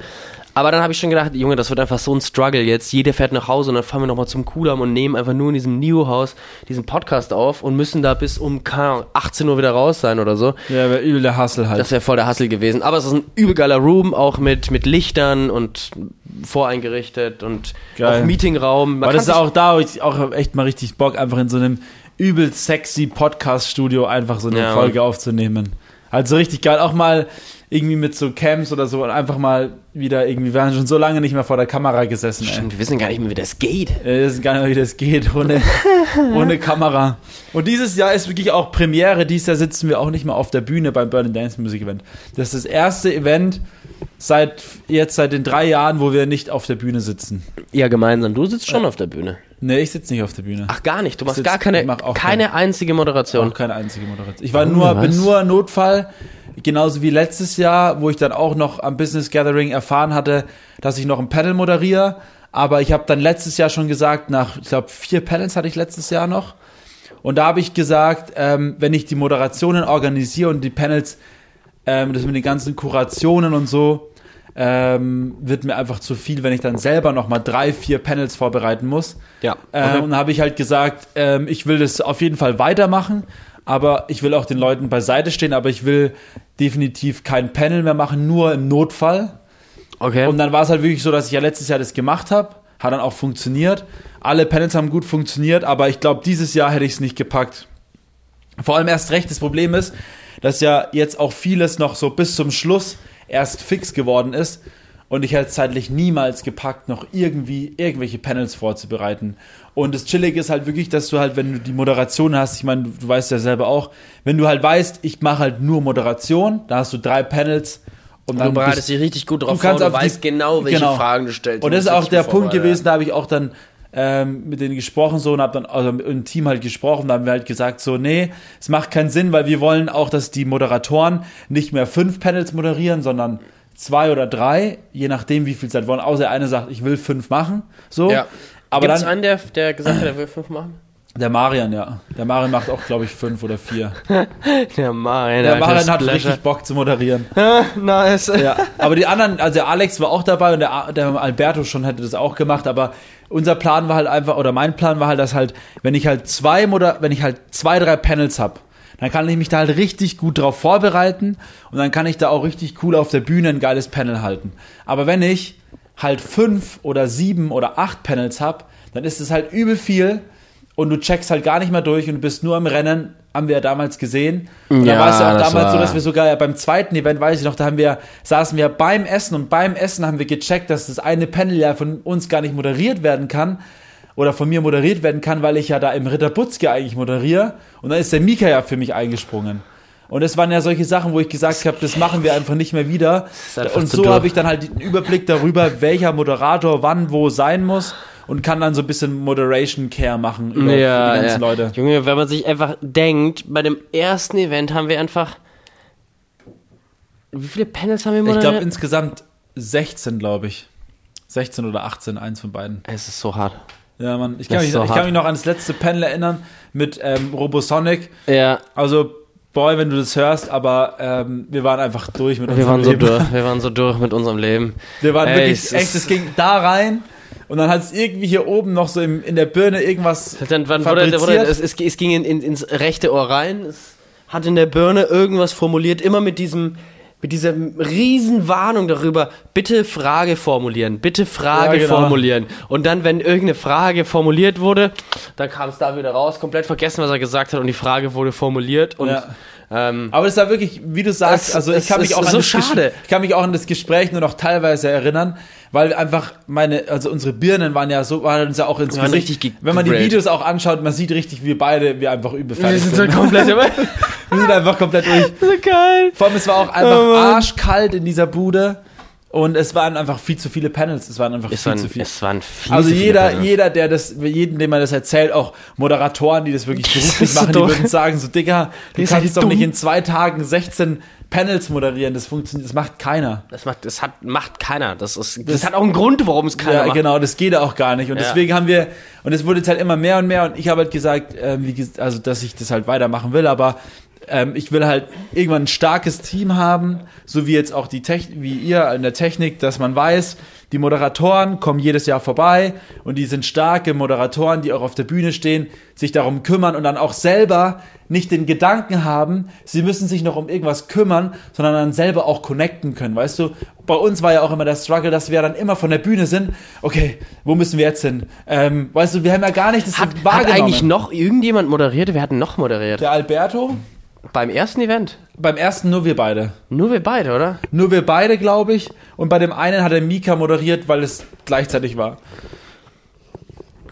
Aber dann habe ich schon gedacht, Junge, das wird einfach so ein Struggle jetzt. Jeder fährt nach Hause und dann fahren wir nochmal zum Kudamm und nehmen einfach nur in diesem Neo-Haus diesen Podcast auf und müssen da bis um keine Ahnung, 18 Uhr wieder raus sein oder so. Ja, wäre übel der Hustle halt. Das wäre voll der Hassel gewesen. Aber es ist ein übel geiler Room, auch mit, mit Lichtern und voreingerichtet und Geil. auch Meetingraum. Man Aber das ist auch da, hab ich auch echt mal richtig Bock, einfach in so einem übel sexy Podcast-Studio einfach so eine Ja, Folge aufzunehmen. Also richtig geil. Auch mal irgendwie mit so Cams oder so und einfach mal wieder irgendwie, wir haben schon so lange nicht mehr vor der Kamera gesessen, ey. Stimmt, wir wissen gar nicht mehr, wie das geht. Äh, Wir wissen gar nicht mehr, wie das geht ohne, ohne Kamera. Und dieses Jahr ist wirklich auch Premiere. Dieses Jahr sitzen wir auch nicht mehr auf der Bühne beim Burn and Dance Music Event. Das ist das erste Event seit jetzt seit den drei Jahren, wo wir nicht auf der Bühne sitzen. Ja, gemeinsam. Du sitzt schon auf der Bühne. Nee, ich sitze nicht auf der Bühne. Ach, gar nicht. Du machst sitz- gar keine, ich mach auch keine keine- einzige Moderation. Auch keine einzige Moderation. Ich war Oh, nur, was? bin nur Notfall, genauso wie letztes Jahr, wo ich dann auch noch am Business Gathering erfahren hatte, dass ich noch ein Panel moderiere. Aber ich habe dann letztes Jahr schon gesagt, nach, ich glaube, vier Panels hatte ich letztes Jahr noch. Und da habe ich gesagt, ähm, wenn ich die Moderationen organisiere und die Panels, ähm, das mit den ganzen Kurationen und so, ähm, wird mir einfach zu viel, wenn ich dann selber noch mal drei, vier Panels vorbereiten muss. Ja. Ähm, und dann habe ich halt gesagt, ähm, ich will das auf jeden Fall weitermachen, aber ich will auch den Leuten beiseite stehen, aber ich will definitiv kein Panel mehr machen, nur im Notfall. Okay. Und dann war es halt wirklich so, dass ich ja letztes Jahr das gemacht habe, hat dann auch funktioniert. Alle Panels haben gut funktioniert, aber ich glaube, dieses Jahr hätte ich es nicht gepackt. Vor allem erst recht, das Problem ist, dass ja jetzt auch vieles noch so bis zum Schluss erst fix geworden ist und ich hätte es zeitlich niemals gepackt, noch irgendwie irgendwelche Panels vorzubereiten. Und das Chillige ist halt wirklich, dass du halt, wenn du die Moderation hast, ich meine, du, du weißt ja selber auch, wenn du halt weißt, ich mache halt nur Moderation, da hast du drei Panels und du dann bereitest bist- dich richtig gut drauf du kannst vor. Du auf die- weißt genau, welche genau. Fragen du stellst. und Du das ist auch der Punkt gewesen, da habe ich auch dann ähm, mit denen gesprochen so und habe dann also im Team halt gesprochen, da haben wir halt gesagt so, nee, es macht keinen Sinn, weil wir wollen auch, dass die Moderatoren nicht mehr fünf Panels moderieren, sondern zwei oder drei, je nachdem wie viel Zeit wollen. Außer der eine sagt, ich will fünf machen, so. Ja. Aber Gibt's dann einen, der, der gesagt hat, er will fünf machen? der Marian, ja, der Marian macht auch, glaube ich, fünf oder vier. Der Marian, Der Marian hat Splasher. richtig Bock zu moderieren. nice. Ja, aber die anderen, also der Alex war auch dabei und der, der Alberto schon hätte das auch gemacht, aber unser Plan war halt einfach, oder mein Plan war halt, dass halt, wenn ich halt zwei Moder wenn ich halt zwei, drei Panels hab, dann kann ich mich da halt richtig gut drauf vorbereiten und dann kann ich da auch richtig cool auf der Bühne ein geiles Panel halten. Aber wenn ich halt fünf oder sieben oder acht Panels hab, dann ist es halt übel viel und du checkst halt gar nicht mehr durch und du bist nur im Rennen, haben wir ja damals gesehen. Und Ja, da war es ja auch damals so, war- dass wir sogar ja beim zweiten Event, weiß ich noch, da haben wir, saßen wir beim Essen und beim Essen haben wir gecheckt, dass das eine Panel ja von uns gar nicht moderiert werden kann oder von mir moderiert werden kann, weil ich ja da im Ritter Butzke eigentlich moderiere und dann ist der Mika ja für mich eingesprungen. Und das waren ja solche Sachen, wo ich gesagt habe, das machen wir einfach nicht mehr wieder. Und so habe ich dann halt den Überblick darüber, welcher Moderator wann wo sein muss und kann dann so ein bisschen Moderation Care machen über Ja, die ganzen ja. Leute. Junge, wenn man sich einfach denkt, bei dem ersten Event haben wir einfach. Wie viele Panels haben wir Ich moderiert? glaube insgesamt 16, glaube ich. 16 oder 18, eins von beiden. es ist so hart. Ja, Mann. Ich kann, mich, so ich kann mich noch an das letzte Panel erinnern mit ähm, Robosonic. Ja, Also, boy, wenn du das hörst, aber ähm, wir waren einfach durch mit wir unserem waren so Leben. durch. Wir waren so durch mit unserem Leben. Wir waren Ey, wirklich, echt, es ging da rein und dann hat es irgendwie hier oben noch so im, in der Birne irgendwas Dann wann wurde, wurde, es, es, es ging in, in, ins rechte Ohr rein, es hat in der Birne irgendwas formuliert, immer mit diesem mit dieser riesen Warnung darüber, bitte Frage formulieren, bitte Frage Ja, genau. formulieren. Und dann, wenn irgendeine Frage formuliert wurde, dann kam es da wieder raus, komplett vergessen, was er gesagt hat und die Frage wurde formuliert und Ja. Ähm, Aber es war wirklich, wie du sagst, also ich kann mich auch an so das Ges- schade. ich kann mich auch an das Gespräch nur noch teilweise erinnern, weil einfach meine, also unsere Birnen waren ja so, waren uns ja auch ins Gesicht. richtig Wenn man die. Videos auch anschaut, man sieht richtig, wie beide, wir einfach übel wir fertig sind sind. so komplett Wir sind einfach komplett durch. so geil. Vor allem, es war auch einfach Oh arschkalt in dieser Bude und es waren einfach viel zu viele Panels. Es waren einfach Es viel waren, zu viele. es waren viel Also zu viele jeder, Panels. jeder, der das, jeden, dem man das erzählt, auch Moderatoren, die das wirklich Das beruflich ist so machen, die würden sagen, so Digga, du kannst doch dumm. nicht in zwei Tagen 16 Panels moderieren, das funktioniert, das macht keiner. Das macht, das hat, macht keiner. Das ist, das, hat auch einen Grund, warum es keiner Ja, macht. genau, das geht auch gar nicht. Und Ja. deswegen haben wir, und es wurde jetzt halt immer mehr und mehr, und ich habe halt gesagt, ähm, wie, also, dass ich das halt weitermachen will, aber ähm, ich will halt irgendwann ein starkes Team haben, so wie jetzt auch die Technik, wie ihr in der Technik, dass man weiß, die Moderatoren kommen jedes Jahr vorbei und die sind starke Moderatoren, die auch auf der Bühne stehen, sich darum kümmern und dann auch selber nicht den Gedanken haben, sie müssen sich noch um irgendwas kümmern, sondern dann selber auch connecten können, weißt du? Bei uns war ja auch immer der Struggle, dass wir dann immer von der Bühne sind, okay, wo müssen wir jetzt hin? Ähm, weißt du, wir haben ja gar nicht das Hat, hat wahrgenommen. eigentlich noch irgendjemand moderiert? Wir hatten noch moderiert. der Alberto, Beim ersten Event. beim ersten nur wir beide. Nur wir beide, oder? Nur wir beide, glaube ich. Und bei dem einen hat der Mika moderiert, weil es gleichzeitig war.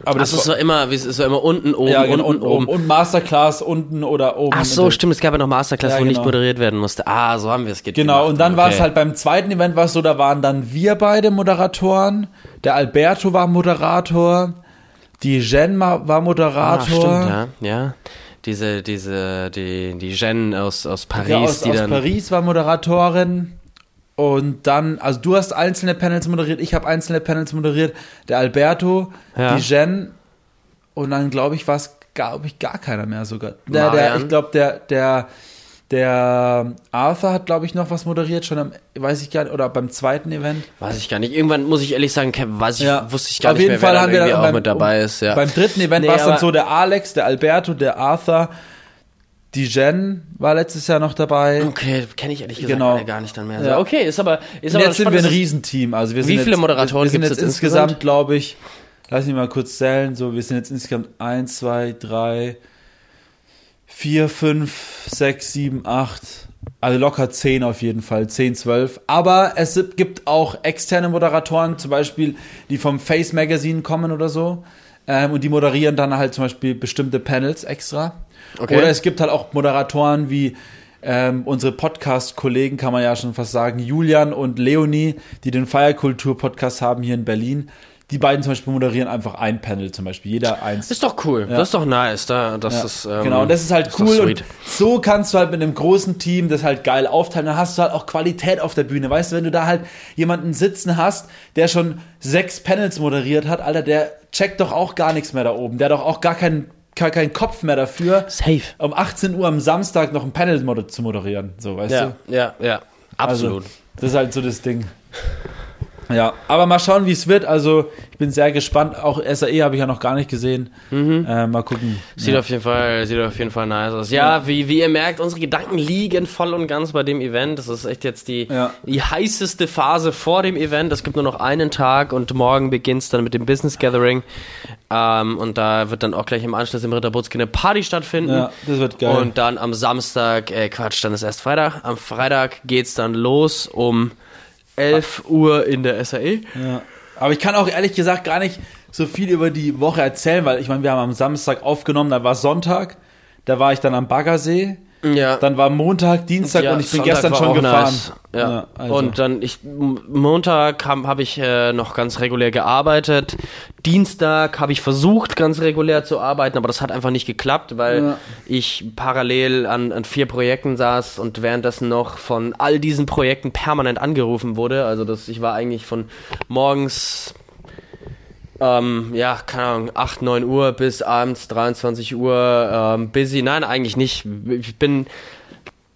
Aber Das ist so immer, wie es ist so immer unten, oben, ja, unten, genau, und, oben. und Masterclass unten oder oben. Ach so, stimmt, es gab ja noch Masterclass, Ja, wo nicht genau. moderiert werden musste. Ah, so haben wir es ge- Genau, und dann war es Okay. halt beim zweiten Event war es so, da waren dann wir beide Moderatoren, der Alberto war Moderator, Die Jen war Ah, Moderator. stimmt, ja. ja. Diese, diese, die, die Jen aus, aus Paris, Ja, aus, die aus dann. Paris war Moderatorin. Und dann, also du hast einzelne Panels moderiert, ich habe einzelne Panels moderiert. Der Alberto, Ja. die Jen und dann glaube ich, war es, glaube ich, gar keiner mehr sogar. Der, der, ich glaube, der, der, der Arthur hat, glaube ich, noch was moderiert, schon am, weiß ich gar nicht, oder beim zweiten Event. Weiß ich gar nicht. Irgendwann muss ich ehrlich sagen, weiß ich, Ja. wusste ich gar Auf nicht jeden mehr, Fall wer haben wir dann auch beim- mit dabei ist. Ja. Beim dritten Event Nee, war es dann so der Alex, der Alberto, der Arthur, die Jen war letztes Jahr noch dabei. Okay, kenne ich ehrlich gesagt Genau. gar nicht dann mehr. Ja. okay, ist aber, ist Und aber jetzt sind spannend, wir ein es- Riesenteam. Also wir sind Wie jetzt, viele Moderatoren sind jetzt jetzt insgesamt, insgesamt? glaube ich, lass mich mal kurz zählen. So, wir sind jetzt insgesamt 1, 2, 3, 4, 5, 6, 7, 8. Also locker 10 auf jeden Fall, 10, 12. Aber es gibt auch externe Moderatoren, zum Beispiel, die vom Face Magazine kommen oder so. Ähm, und die moderieren dann halt zum Beispiel bestimmte Panels extra. Okay. Oder es gibt halt auch Moderatoren wie ähm, unsere Podcast-Kollegen, kann man ja schon fast sagen, Julian und Leonie, die den Feierkultur-Podcast haben hier in Berlin. Die beiden zum Beispiel moderieren einfach ein Panel zum Beispiel, jeder eins. Ist doch cool. Das ist doch nice. Da, das Ja, ist, ähm, genau, und das ist halt cool. Und so kannst du halt mit einem großen Team das halt geil aufteilen. Dann hast du halt auch Qualität auf der Bühne. Weißt du, wenn du da halt jemanden sitzen hast, der schon sechs Panels moderiert hat, Alter, der checkt doch auch gar nichts mehr da oben. Der hat doch auch gar keinen, gar keinen Kopf mehr dafür, Safe. um 18 Uhr am Samstag noch ein Panel zu moderieren. So, weißt Ja, du? ja, ja. Absolut. Also, das ist halt so das Ding. Ja, aber mal schauen, wie es wird. Also, ich bin sehr gespannt. Auch SAE habe ich ja noch gar nicht gesehen. Äh, mal gucken. Sieht auf jeden Fall, sieht auf jeden Fall nice aus. Ja, Wie, wie ihr merkt, unsere Gedanken liegen voll und ganz bei dem Event. Das ist echt jetzt die, Ja. die heißeste Phase vor dem Event. Es gibt nur noch einen Tag und morgen beginnt es dann mit dem Business Gathering. Ähm, und da wird dann auch gleich im Anschluss im Ritterbutzke eine Party stattfinden. Ja, das wird geil. Und dann am Samstag, äh, Quatsch, dann ist erst Freitag. Am Freitag geht's dann los um 11 Uhr in der SAE. Ja. Aber ich kann auch ehrlich gesagt gar nicht so viel über die Woche erzählen, weil ich meine, wir haben am Samstag aufgenommen, da war Sonntag, da war ich dann am Baggersee, Ja. dann war Montag, Dienstag Ja, und ich bin Sonntag gestern schon gefahren. nice. Ja. Ja, also. Und dann ich Montag habe hab ich äh, noch ganz regulär gearbeitet. Dienstag habe ich versucht ganz regulär zu arbeiten, aber das hat einfach nicht geklappt, weil Ja. ich parallel an, an vier Projekten saß und währenddessen noch von all diesen Projekten permanent angerufen wurde. Also das, ich war eigentlich von morgens ähm, ja, keine Ahnung, 8, 9 Uhr bis abends 23 Uhr ähm, busy. Nein, eigentlich nicht. Ich bin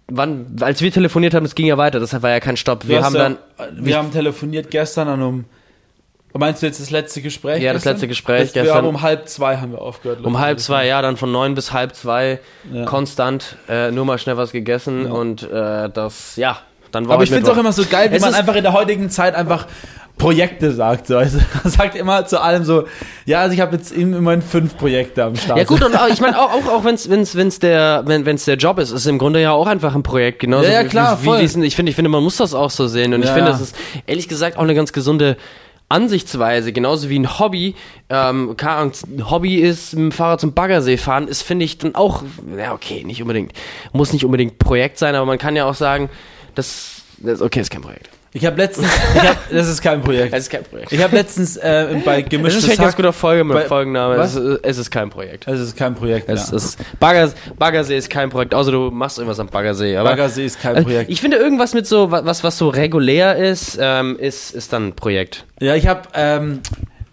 wann, als wir telefoniert haben, es ging ja weiter, das war ja kein Stopp. Wir haben ja, dann, wir haben telefoniert gestern an um, meinst du jetzt das letzte Gespräch? Ja, das gestern? letzte Gespräch das, Wir gestern. haben um halb zwei haben wir aufgehört. um halb zwei, ja, dann von neun bis halb zwei Ja. konstant äh, nur mal schnell was gegessen und äh, das, ja, dann war Aber ich finde es auch immer so geil, wie Es man einfach in der heutigen Zeit einfach Projekte sagt. So. Also, man sagt immer zu allem so, ja, also ich habe jetzt im- immerhin fünf Projekte am Start. Ja gut, und auch, ich meine auch, auch, auch wenn es wenn's, wenn's der, wenn, wenn's der Job ist, ist es im Grunde ja auch einfach ein Projekt. Genauso Ja, ja, klar, wie, voll. wie, ich, finde, ich finde, man muss das auch so sehen. Und ich Ja, finde, ja. das ist ehrlich gesagt auch eine ganz gesunde Ansichtsweise, genauso wie ein Hobby. Ähm, ein Hobby ist, mit dem Fahrrad zum Baggersee fahren, ist, finde ich, dann auch, ja, okay, nicht unbedingt, muss nicht unbedingt Projekt sein, aber man kann ja auch sagen, das, das okay, ist kein Projekt. Ich habe letztens, ich hab, das ist kein Projekt. Es ist kein Projekt. Ich habe letztens äh, bei Das gemischtes ist vielleicht ein ganz guter Folge mit Bei- Folgenname. Es, ist- es ist kein Projekt. es ist kein Projekt. Es ja. ist Baggers, Baggersee ist kein Projekt, außer du machst irgendwas am Baggersee. Aber Baggersee ist kein Also, Projekt. Ich finde irgendwas mit so was was so regulär ist, ähm, ist ist dann ein Projekt. Ja, ich habe ähm,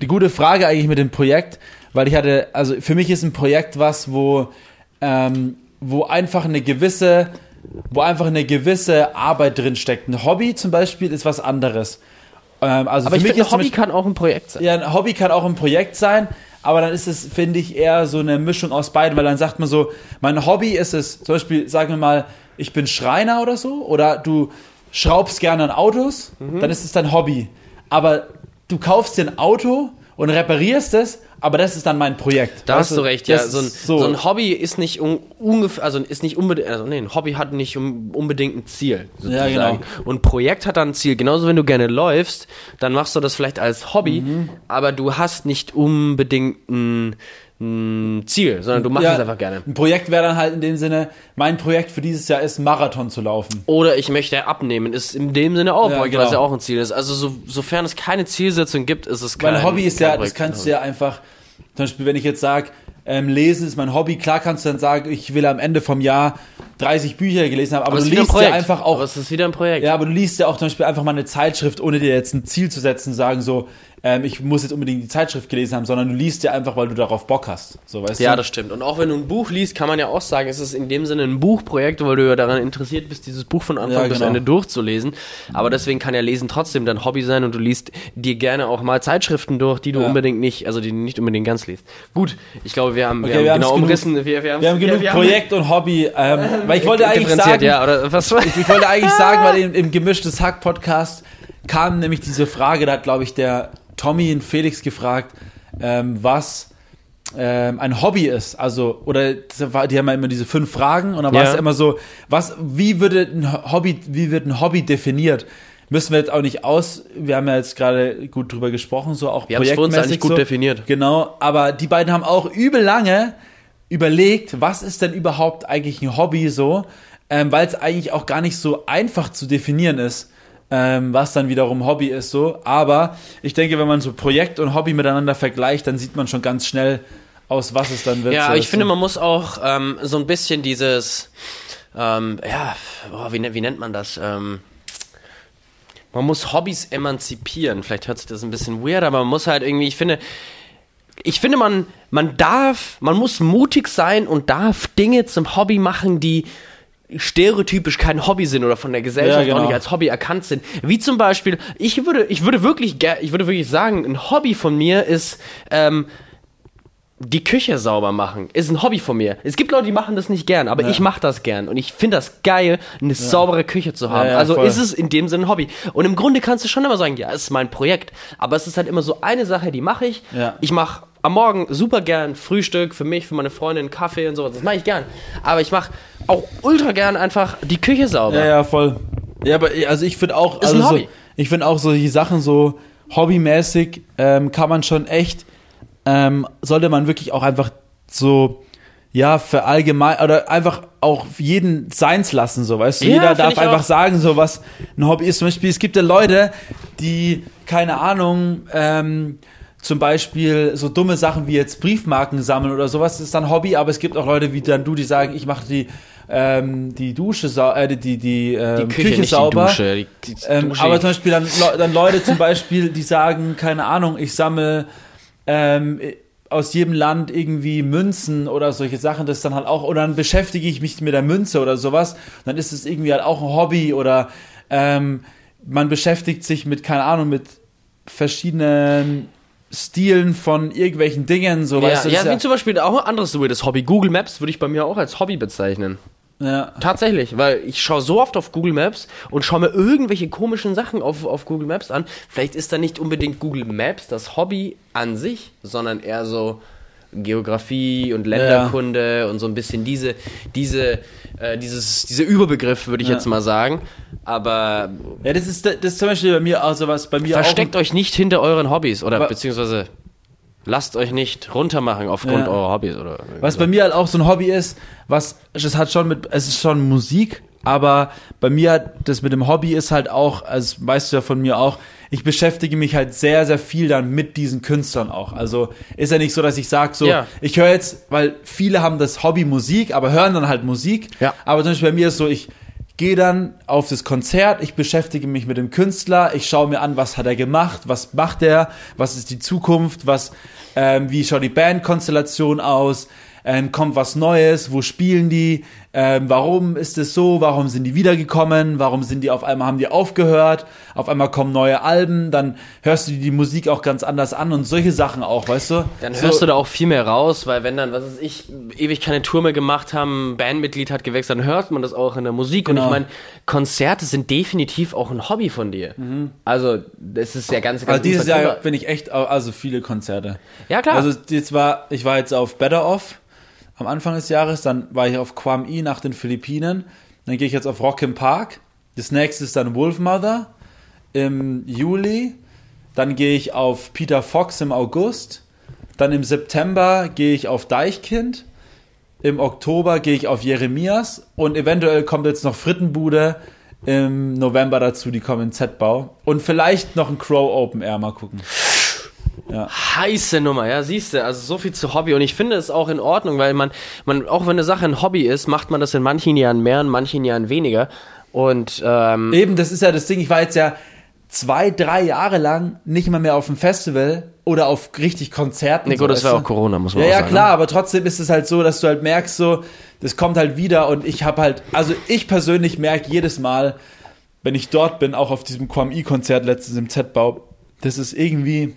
die gute Frage eigentlich mit dem Projekt, weil ich hatte, also für mich ist ein Projekt was, wo, ähm, wo einfach eine gewisse, wo einfach eine gewisse Arbeit drin steckt. Ein Hobby zum Beispiel ist was anderes. Ähm, also Aber für ich mich finde, ein Hobby Beispiel- kann auch ein Projekt sein. ja, ein Hobby kann auch ein Projekt sein, aber dann ist es, finde ich, eher so eine Mischung aus beiden, weil dann sagt man so, mein Hobby ist es, zum Beispiel, sagen wir mal, ich bin Schreiner oder so, oder du schraubst gerne an Autos, Mhm. dann ist es dein Hobby. Aber du kaufst dir ein Auto und reparierst es, aber das ist dann mein Projekt. Da hast du recht, ja. So ein, ist so. ein Hobby ist nicht un, ungefähr, also ist nicht unbedingt, also nee, ein Hobby hat nicht unbedingt ein Ziel. Sozusagen. Ja, genau. Und ein Projekt hat dann ein Ziel. Genauso, wenn du gerne läufst, dann machst du das vielleicht als Hobby, Mhm. aber du hast nicht unbedingt ein, ein Ziel, sondern du machst Ja, es einfach gerne. Ein Projekt wäre dann halt in dem Sinne, mein Projekt für dieses Jahr ist, Marathon zu laufen. Oder ich möchte abnehmen, ist in dem Sinne auch ein Ja, Projekt, genau. was ja auch ein Ziel ist. Also so, sofern es keine Zielsetzung gibt, ist es kein Mein Hobby ist kein ja, das Projekt. kannst du ja einfach, Zum Beispiel, wenn ich jetzt sage, ähm, Lesen ist mein Hobby, klar kannst du dann sagen, ich will am Ende vom Jahr 30 Bücher gelesen haben, aber, es du wieder ein liest ja einfach auch Aber es ist wieder ein Projekt. ja, aber du liest ja auch zum Beispiel einfach mal eine Zeitschrift, ohne dir jetzt ein Ziel zu setzen, sagen so, ähm, ich muss jetzt unbedingt die Zeitschrift gelesen haben, sondern du liest ja einfach, weil du darauf Bock hast. So, weißt Ja, du? das stimmt. Und auch wenn du ein Buch liest, kann man ja auch sagen, es ist in dem Sinne ein Buchprojekt, weil du ja daran interessiert bist, dieses Buch von Anfang Ja, bis genau. Ende durchzulesen. Aber deswegen kann ja Lesen trotzdem dein Hobby sein und du liest dir gerne auch mal Zeitschriften durch, die du Ja. unbedingt nicht, also die nicht unbedingt ganz liest. Gut, ich glaube, wir haben, wir Okay, haben wir genau haben's genug- umrissen. Wir, wir, Wir haben genug wir Projekt und Hobby, ähm, weil ich wollte eigentlich sagen, ja, oder was war? ich wollte eigentlich sagen, weil im, im gemischtes Hack Podcast kam nämlich diese Frage, da hat glaube ich der Tommy und Felix gefragt, ähm, was ähm, ein Hobby ist. Also, oder die haben ja immer diese fünf Fragen und dann war Ja. es immer so, was, wie würde ein Hobby, wie wird ein Hobby definiert? Müssen wir jetzt auch nicht aus, wir haben ja jetzt gerade gut drüber gesprochen, so auch Wir haben's für uns eigentlich gut so. definiert. Genau, aber die beiden haben auch übel lange überlegt, was ist denn überhaupt eigentlich ein Hobby so, ähm, weil es eigentlich auch gar nicht so einfach zu definieren ist, ähm, was dann wiederum Hobby ist so. Aber ich denke, wenn man so Projekt und Hobby miteinander vergleicht, dann sieht man schon ganz schnell aus, was es dann wird. Ja, so, ich finde, du? man muss auch ähm, so ein bisschen dieses, ähm, ja, boah, wie, ne- wie nennt man das? Ähm, man muss Hobbys emanzipieren. Vielleicht hört sich das ein bisschen weird, aber man muss halt irgendwie, ich finde, ich finde, man, man darf, man muss mutig sein und darf Dinge zum Hobby machen, die stereotypisch kein Hobby sind oder von der Gesellschaft Ja, genau. auch nicht als Hobby erkannt sind. Wie zum Beispiel, ich würde, ich würde wirklich, ich würde wirklich sagen, ein Hobby von mir ist, ähm, die Küche sauber machen ist ein Hobby von mir. Es gibt Leute, die machen das nicht gern, aber Ja. ich mache das gern und ich finde das geil, eine saubere Küche zu haben. Ja, ja, also voll. ist es in dem Sinne ein Hobby. Und im Grunde kannst du schon immer sagen, ja, es ist mein Projekt, aber es ist halt immer so eine Sache, die mache ich. Ja. Ich mache am Morgen super gern Frühstück für mich, für meine Freundin, Kaffee und sowas. Das mache ich gern. Aber ich mache auch ultra gern einfach die Küche sauber. Ja, ja, voll. Ja, aber also ich finde auch, Ist also ein so, Hobby. ich finde auch solche Sachen so hobbymäßig ähm, kann man schon echt, ähm, sollte man wirklich auch einfach so, ja, für allgemein oder einfach auch jeden seins lassen, so weißt du. Ja, Jeder darf einfach auch. sagen, so was ein Hobby ist. Zum Beispiel, es gibt ja Leute, die, keine Ahnung, ähm, zum Beispiel so dumme Sachen wie jetzt Briefmarken sammeln oder sowas, das ist dann Hobby, aber es gibt auch Leute wie dann du, die sagen, ich mache die, ähm, die Dusche äh, die, die, die, ähm, Die Küche, nicht sauber. die Dusche. Die, die Ähm, Dusche. aber zum Beispiel dann, dann Leute zum Beispiel, die sagen, keine Ahnung, ich sammle ähm, aus jedem Land irgendwie Münzen oder solche Sachen, das dann halt auch, oder dann beschäftige ich mich mit der Münze oder sowas, dann ist es irgendwie halt auch ein Hobby oder ähm, man beschäftigt sich mit, keine Ahnung, mit verschiedenen Stilen von irgendwelchen Dingen, so ja, weißt du. ja, wie zum Beispiel auch ein anderes weirdes Hobby. Google Maps würde ich bei mir auch als Hobby bezeichnen. Ja, Tatsächlich, weil ich schaue so oft auf Google Maps und schaue mir irgendwelche komischen Sachen auf, auf Google Maps an. Vielleicht ist da nicht unbedingt Google Maps das Hobby an sich, sondern eher so Geografie und Länderkunde und so ein bisschen diese, diese, äh, dieses, dieser Überbegriff, würde ich Ja. jetzt mal sagen. Aber ja, das ist, das ist zum Beispiel bei mir auch sowas, bei mir versteckt auch. euch nicht hinter euren Hobbys oder beziehungsweise lasst euch nicht runtermachen aufgrund Ja. eurer Hobbys oder Was bei mir halt auch so ein Hobby ist, was es hat schon mit, es ist schon Musik, aber bei mir hat das mit dem Hobby ist halt auch, also das weißt du ja von mir auch, ich beschäftige mich halt sehr, sehr viel dann mit diesen Künstlern auch. Also ist ja nicht so, dass ich sage so, Ja. ich höre jetzt, weil viele haben das Hobby Musik, aber hören dann halt Musik. Ja. Aber zum Beispiel bei mir ist so, ich gehe dann auf das Konzert, ich beschäftige mich mit dem Künstler, ich schaue mir an, was hat er gemacht, was macht er, was ist die Zukunft, was, ähm, wie schaut die Bandkonstellation aus, ähm, kommt was Neues, wo spielen die, ähm, warum ist es so, warum sind die wiedergekommen, warum sind die auf einmal, haben die aufgehört, auf einmal kommen neue Alben, dann hörst du die Musik auch ganz anders an und solche Sachen auch, weißt du? Dann So- hörst du da auch viel mehr raus, weil wenn dann, was weiß ich, ewig keine Tour mehr gemacht haben, ein Bandmitglied hat gewechselt, dann hört man das auch in der Musik. Und Genau. ich meine, Konzerte sind definitiv auch ein Hobby von dir. Also, das ist ja ganz, ganz Also dieses Jahr bin ich echt, also viele Konzerte. Ja, klar. Also jetzt war, ich war jetzt auf Better Off am Anfang des Jahres, dann war ich auf Quam I nach den Philippinen, dann gehe ich jetzt auf Rock im Park. Das nächste ist dann Wolfmother im Juli, dann gehe ich auf Peter Fox im August, dann im September gehe ich auf Deichkind, im Oktober gehe ich auf Jeremias. Und eventuell kommt jetzt noch Frittenbude im November dazu, die kommen in Z-Bau. Und vielleicht noch ein Crow Open Air, mal gucken. Ja. Heiße Nummer, ja, siehst du, also so viel zu Hobby und ich finde es auch in Ordnung, weil man, man, auch wenn eine Sache ein Hobby ist, macht man das in manchen Jahren mehr, in manchen Jahren weniger und ähm, Eben, das ist ja das Ding. Ich war jetzt ja zwei, drei Jahre lang nicht mal mehr auf dem Festival oder auf richtig Konzerten. nee, so, gut, das weißt war auch Corona, muss man Ja, auch ja, sagen. klar, aber trotzdem ist es halt so, dass du halt merkst, so, das kommt halt wieder und ich habe halt, also ich persönlich merke jedes Mal, wenn ich dort bin, auch auf diesem QMI-Konzert letztens im Z-Bau, das ist irgendwie,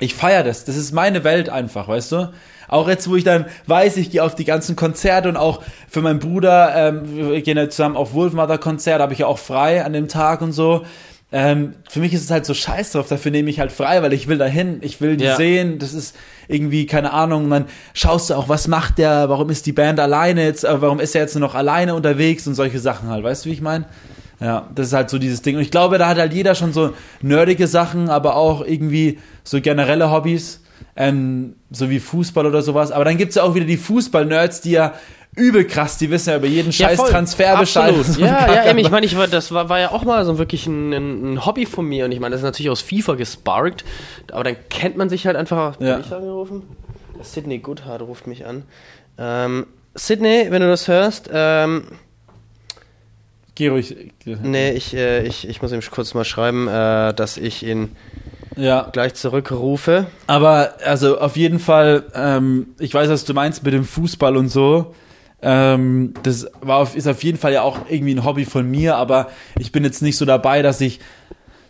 ich feiere das. Das ist meine Welt einfach, weißt du? Auch jetzt, wo ich dann weiß, ich gehe auf die ganzen Konzerte und auch für meinen Bruder, ähm, wir gehen ja zusammen auf Wolfmother-Konzert, habe ich ja auch frei an dem Tag und so. Ähm, für mich ist es halt so scheiß drauf, dafür nehme ich halt frei, weil ich will dahin, ich will die Ja. sehen, das ist irgendwie, keine Ahnung, und dann schaust du auch, was macht der, warum ist die Band alleine jetzt, äh, warum ist er jetzt nur noch alleine unterwegs und solche Sachen halt, weißt du, wie ich meine? Ja, das ist halt so dieses Ding. Und ich glaube, da hat halt jeder schon so nerdige Sachen, aber auch irgendwie so generelle Hobbys, ähm, so wie Fußball oder sowas. Aber dann gibt's ja auch wieder die Fußball-Nerds, die ja übel krass, die wissen ja über jeden scheiß voll. Transfer Bescheid. Absolut. Ja, ja, eben, ich meine, ich war, das war, war ja auch mal so wirklich ein, ein, ein Hobby von mir und ich meine, das ist natürlich aus FIFA gesparkt, aber dann kennt man sich halt einfach. Ja. Bin ich angerufen? Sydney Goodhart ruft mich an. Ähm, Sydney, wenn du das hörst, ähm, Geh ruhig. nee, ich, äh, ich, ich muss ihm kurz mal schreiben, äh, dass ich ihn Ja. gleich zurückrufe. Aber also auf jeden Fall, ähm, ich weiß, was du meinst mit dem Fußball und so. Ähm, das war auf, ist auf jeden Fall ja auch irgendwie ein Hobby von mir, aber ich bin jetzt nicht so dabei, dass ich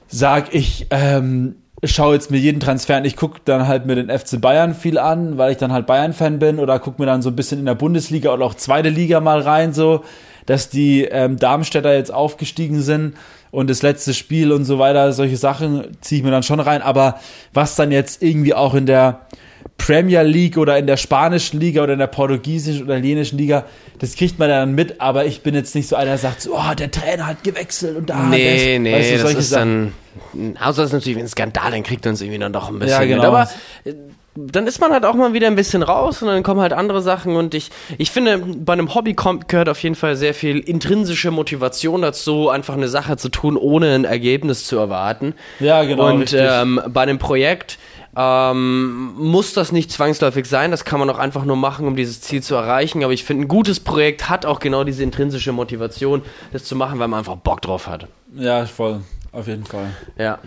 sag, ich ähm, schaue jetzt mir jeden Transfer an. Ich gucke dann halt mir den FC Bayern viel an, weil ich dann halt Bayern-Fan bin oder gucke mir dann so ein bisschen in der Bundesliga oder auch zweite Liga mal rein, so, dass die ähm, Darmstädter jetzt aufgestiegen sind und das letzte Spiel und so weiter, solche Sachen ziehe ich mir dann schon rein. Aber was dann jetzt irgendwie auch in der Premier League oder in der spanischen Liga oder in der portugiesischen oder italienischen Liga, das kriegt man dann mit, aber ich bin jetzt nicht so einer, der sagt so, oh, der Trainer hat gewechselt und da hat nee, er- nee, weißt du, das ist Sachen. dann. Außer es ist natürlich ein Skandal, dann kriegt uns irgendwie dann doch ein bisschen. Ja, genau. mit. Aber dann ist man halt auch mal wieder ein bisschen raus und dann kommen halt andere Sachen und ich, ich finde, bei einem Hobby kommt, gehört auf jeden Fall sehr viel intrinsische Motivation dazu, einfach eine Sache zu tun, ohne ein Ergebnis zu erwarten. Ja, genau, Und ähm, bei einem Projekt ähm, muss das nicht zwangsläufig sein, das kann man auch einfach nur machen, um dieses Ziel zu erreichen. Aber ich finde, ein gutes Projekt hat auch genau diese intrinsische Motivation, das zu machen, weil man einfach Bock drauf hat. Ja, voll. Auf jeden Fall. Ja.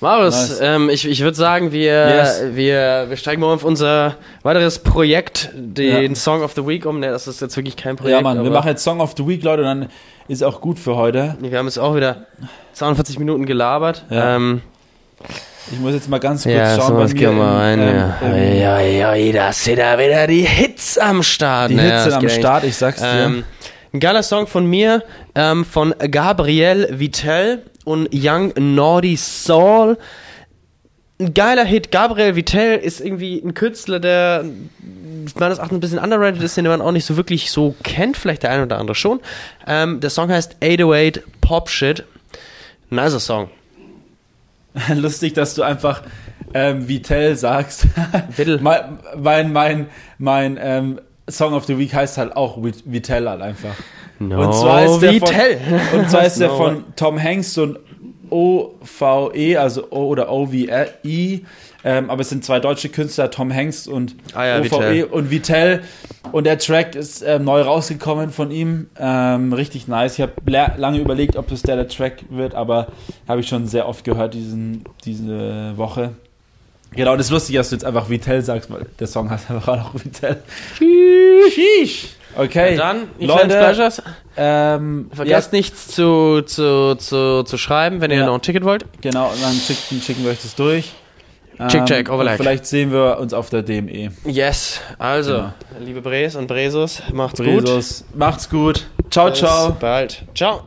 Marius, Nice. ähm, ich, ich würde sagen, wir, Yes. wir, wir steigen mal auf unser weiteres Projekt, den Ja. Song of the Week um. Ne, das ist jetzt wirklich kein Projekt. Ja, Mann, wir machen jetzt Song of the Week, Leute, und dann ist auch gut für heute. wir haben jetzt auch wieder 42 Minuten gelabert. Ja. Ähm, Ich muss jetzt mal ganz kurz ja, schauen so was mir. wir rein. im, ja. ähm, ja, ja, ja, da sind da wieder die Hits am Start. Die ne? Hits sind das am. Start, ich sag's dir. Ähm, ein geiler Song von mir, ähm, von Gabriel Vitell und Young Naughty Soul. Ein geiler Hit. Gabriel Vitell ist irgendwie ein Künstler, der meines Erachtens ein bisschen underrated ist, den man auch nicht so wirklich so kennt. Vielleicht der eine oder andere schon. Ähm, der Song heißt 808 Pop Shit. Nicer Song. Lustig, dass du einfach ähm, Vitell sagst. Mein mein, mein, mein ähm, Song of the Week heißt halt auch Vit- Vitell halt einfach. No, und zwar ist der von, und zwar ist der No. von Tom Hanks so ein OVE, also O oder OVI, ähm, aber es sind zwei deutsche Künstler, Tom Hanks und Ah ja, OVE Vitell. und Vitell. Und der Track ist ähm, neu rausgekommen von ihm. Ähm, richtig nice. Ich habe lange überlegt, ob es der, der Track wird, aber habe ich schon sehr oft gehört diesen, diese Woche. Genau, das ist lustig, dass du jetzt einfach Vitell sagst, weil der Song heißt einfach auch Vitell. Sheesh. Okay, Dann, ich Leute, Pleasures. ähm, Vergesst nichts zu, zu, zu, zu schreiben, wenn ihr Ja. noch ein Ticket wollt. Genau, und dann schicken, schicken wir euch das durch. Check, check, und Overlay. Vielleicht sehen wir uns auf der. DME. Yes, also, Genau. liebe Bres und Bresos, macht's gut. Bresos. Macht's gut. Ciao, Bis ciao. bald. Ciao.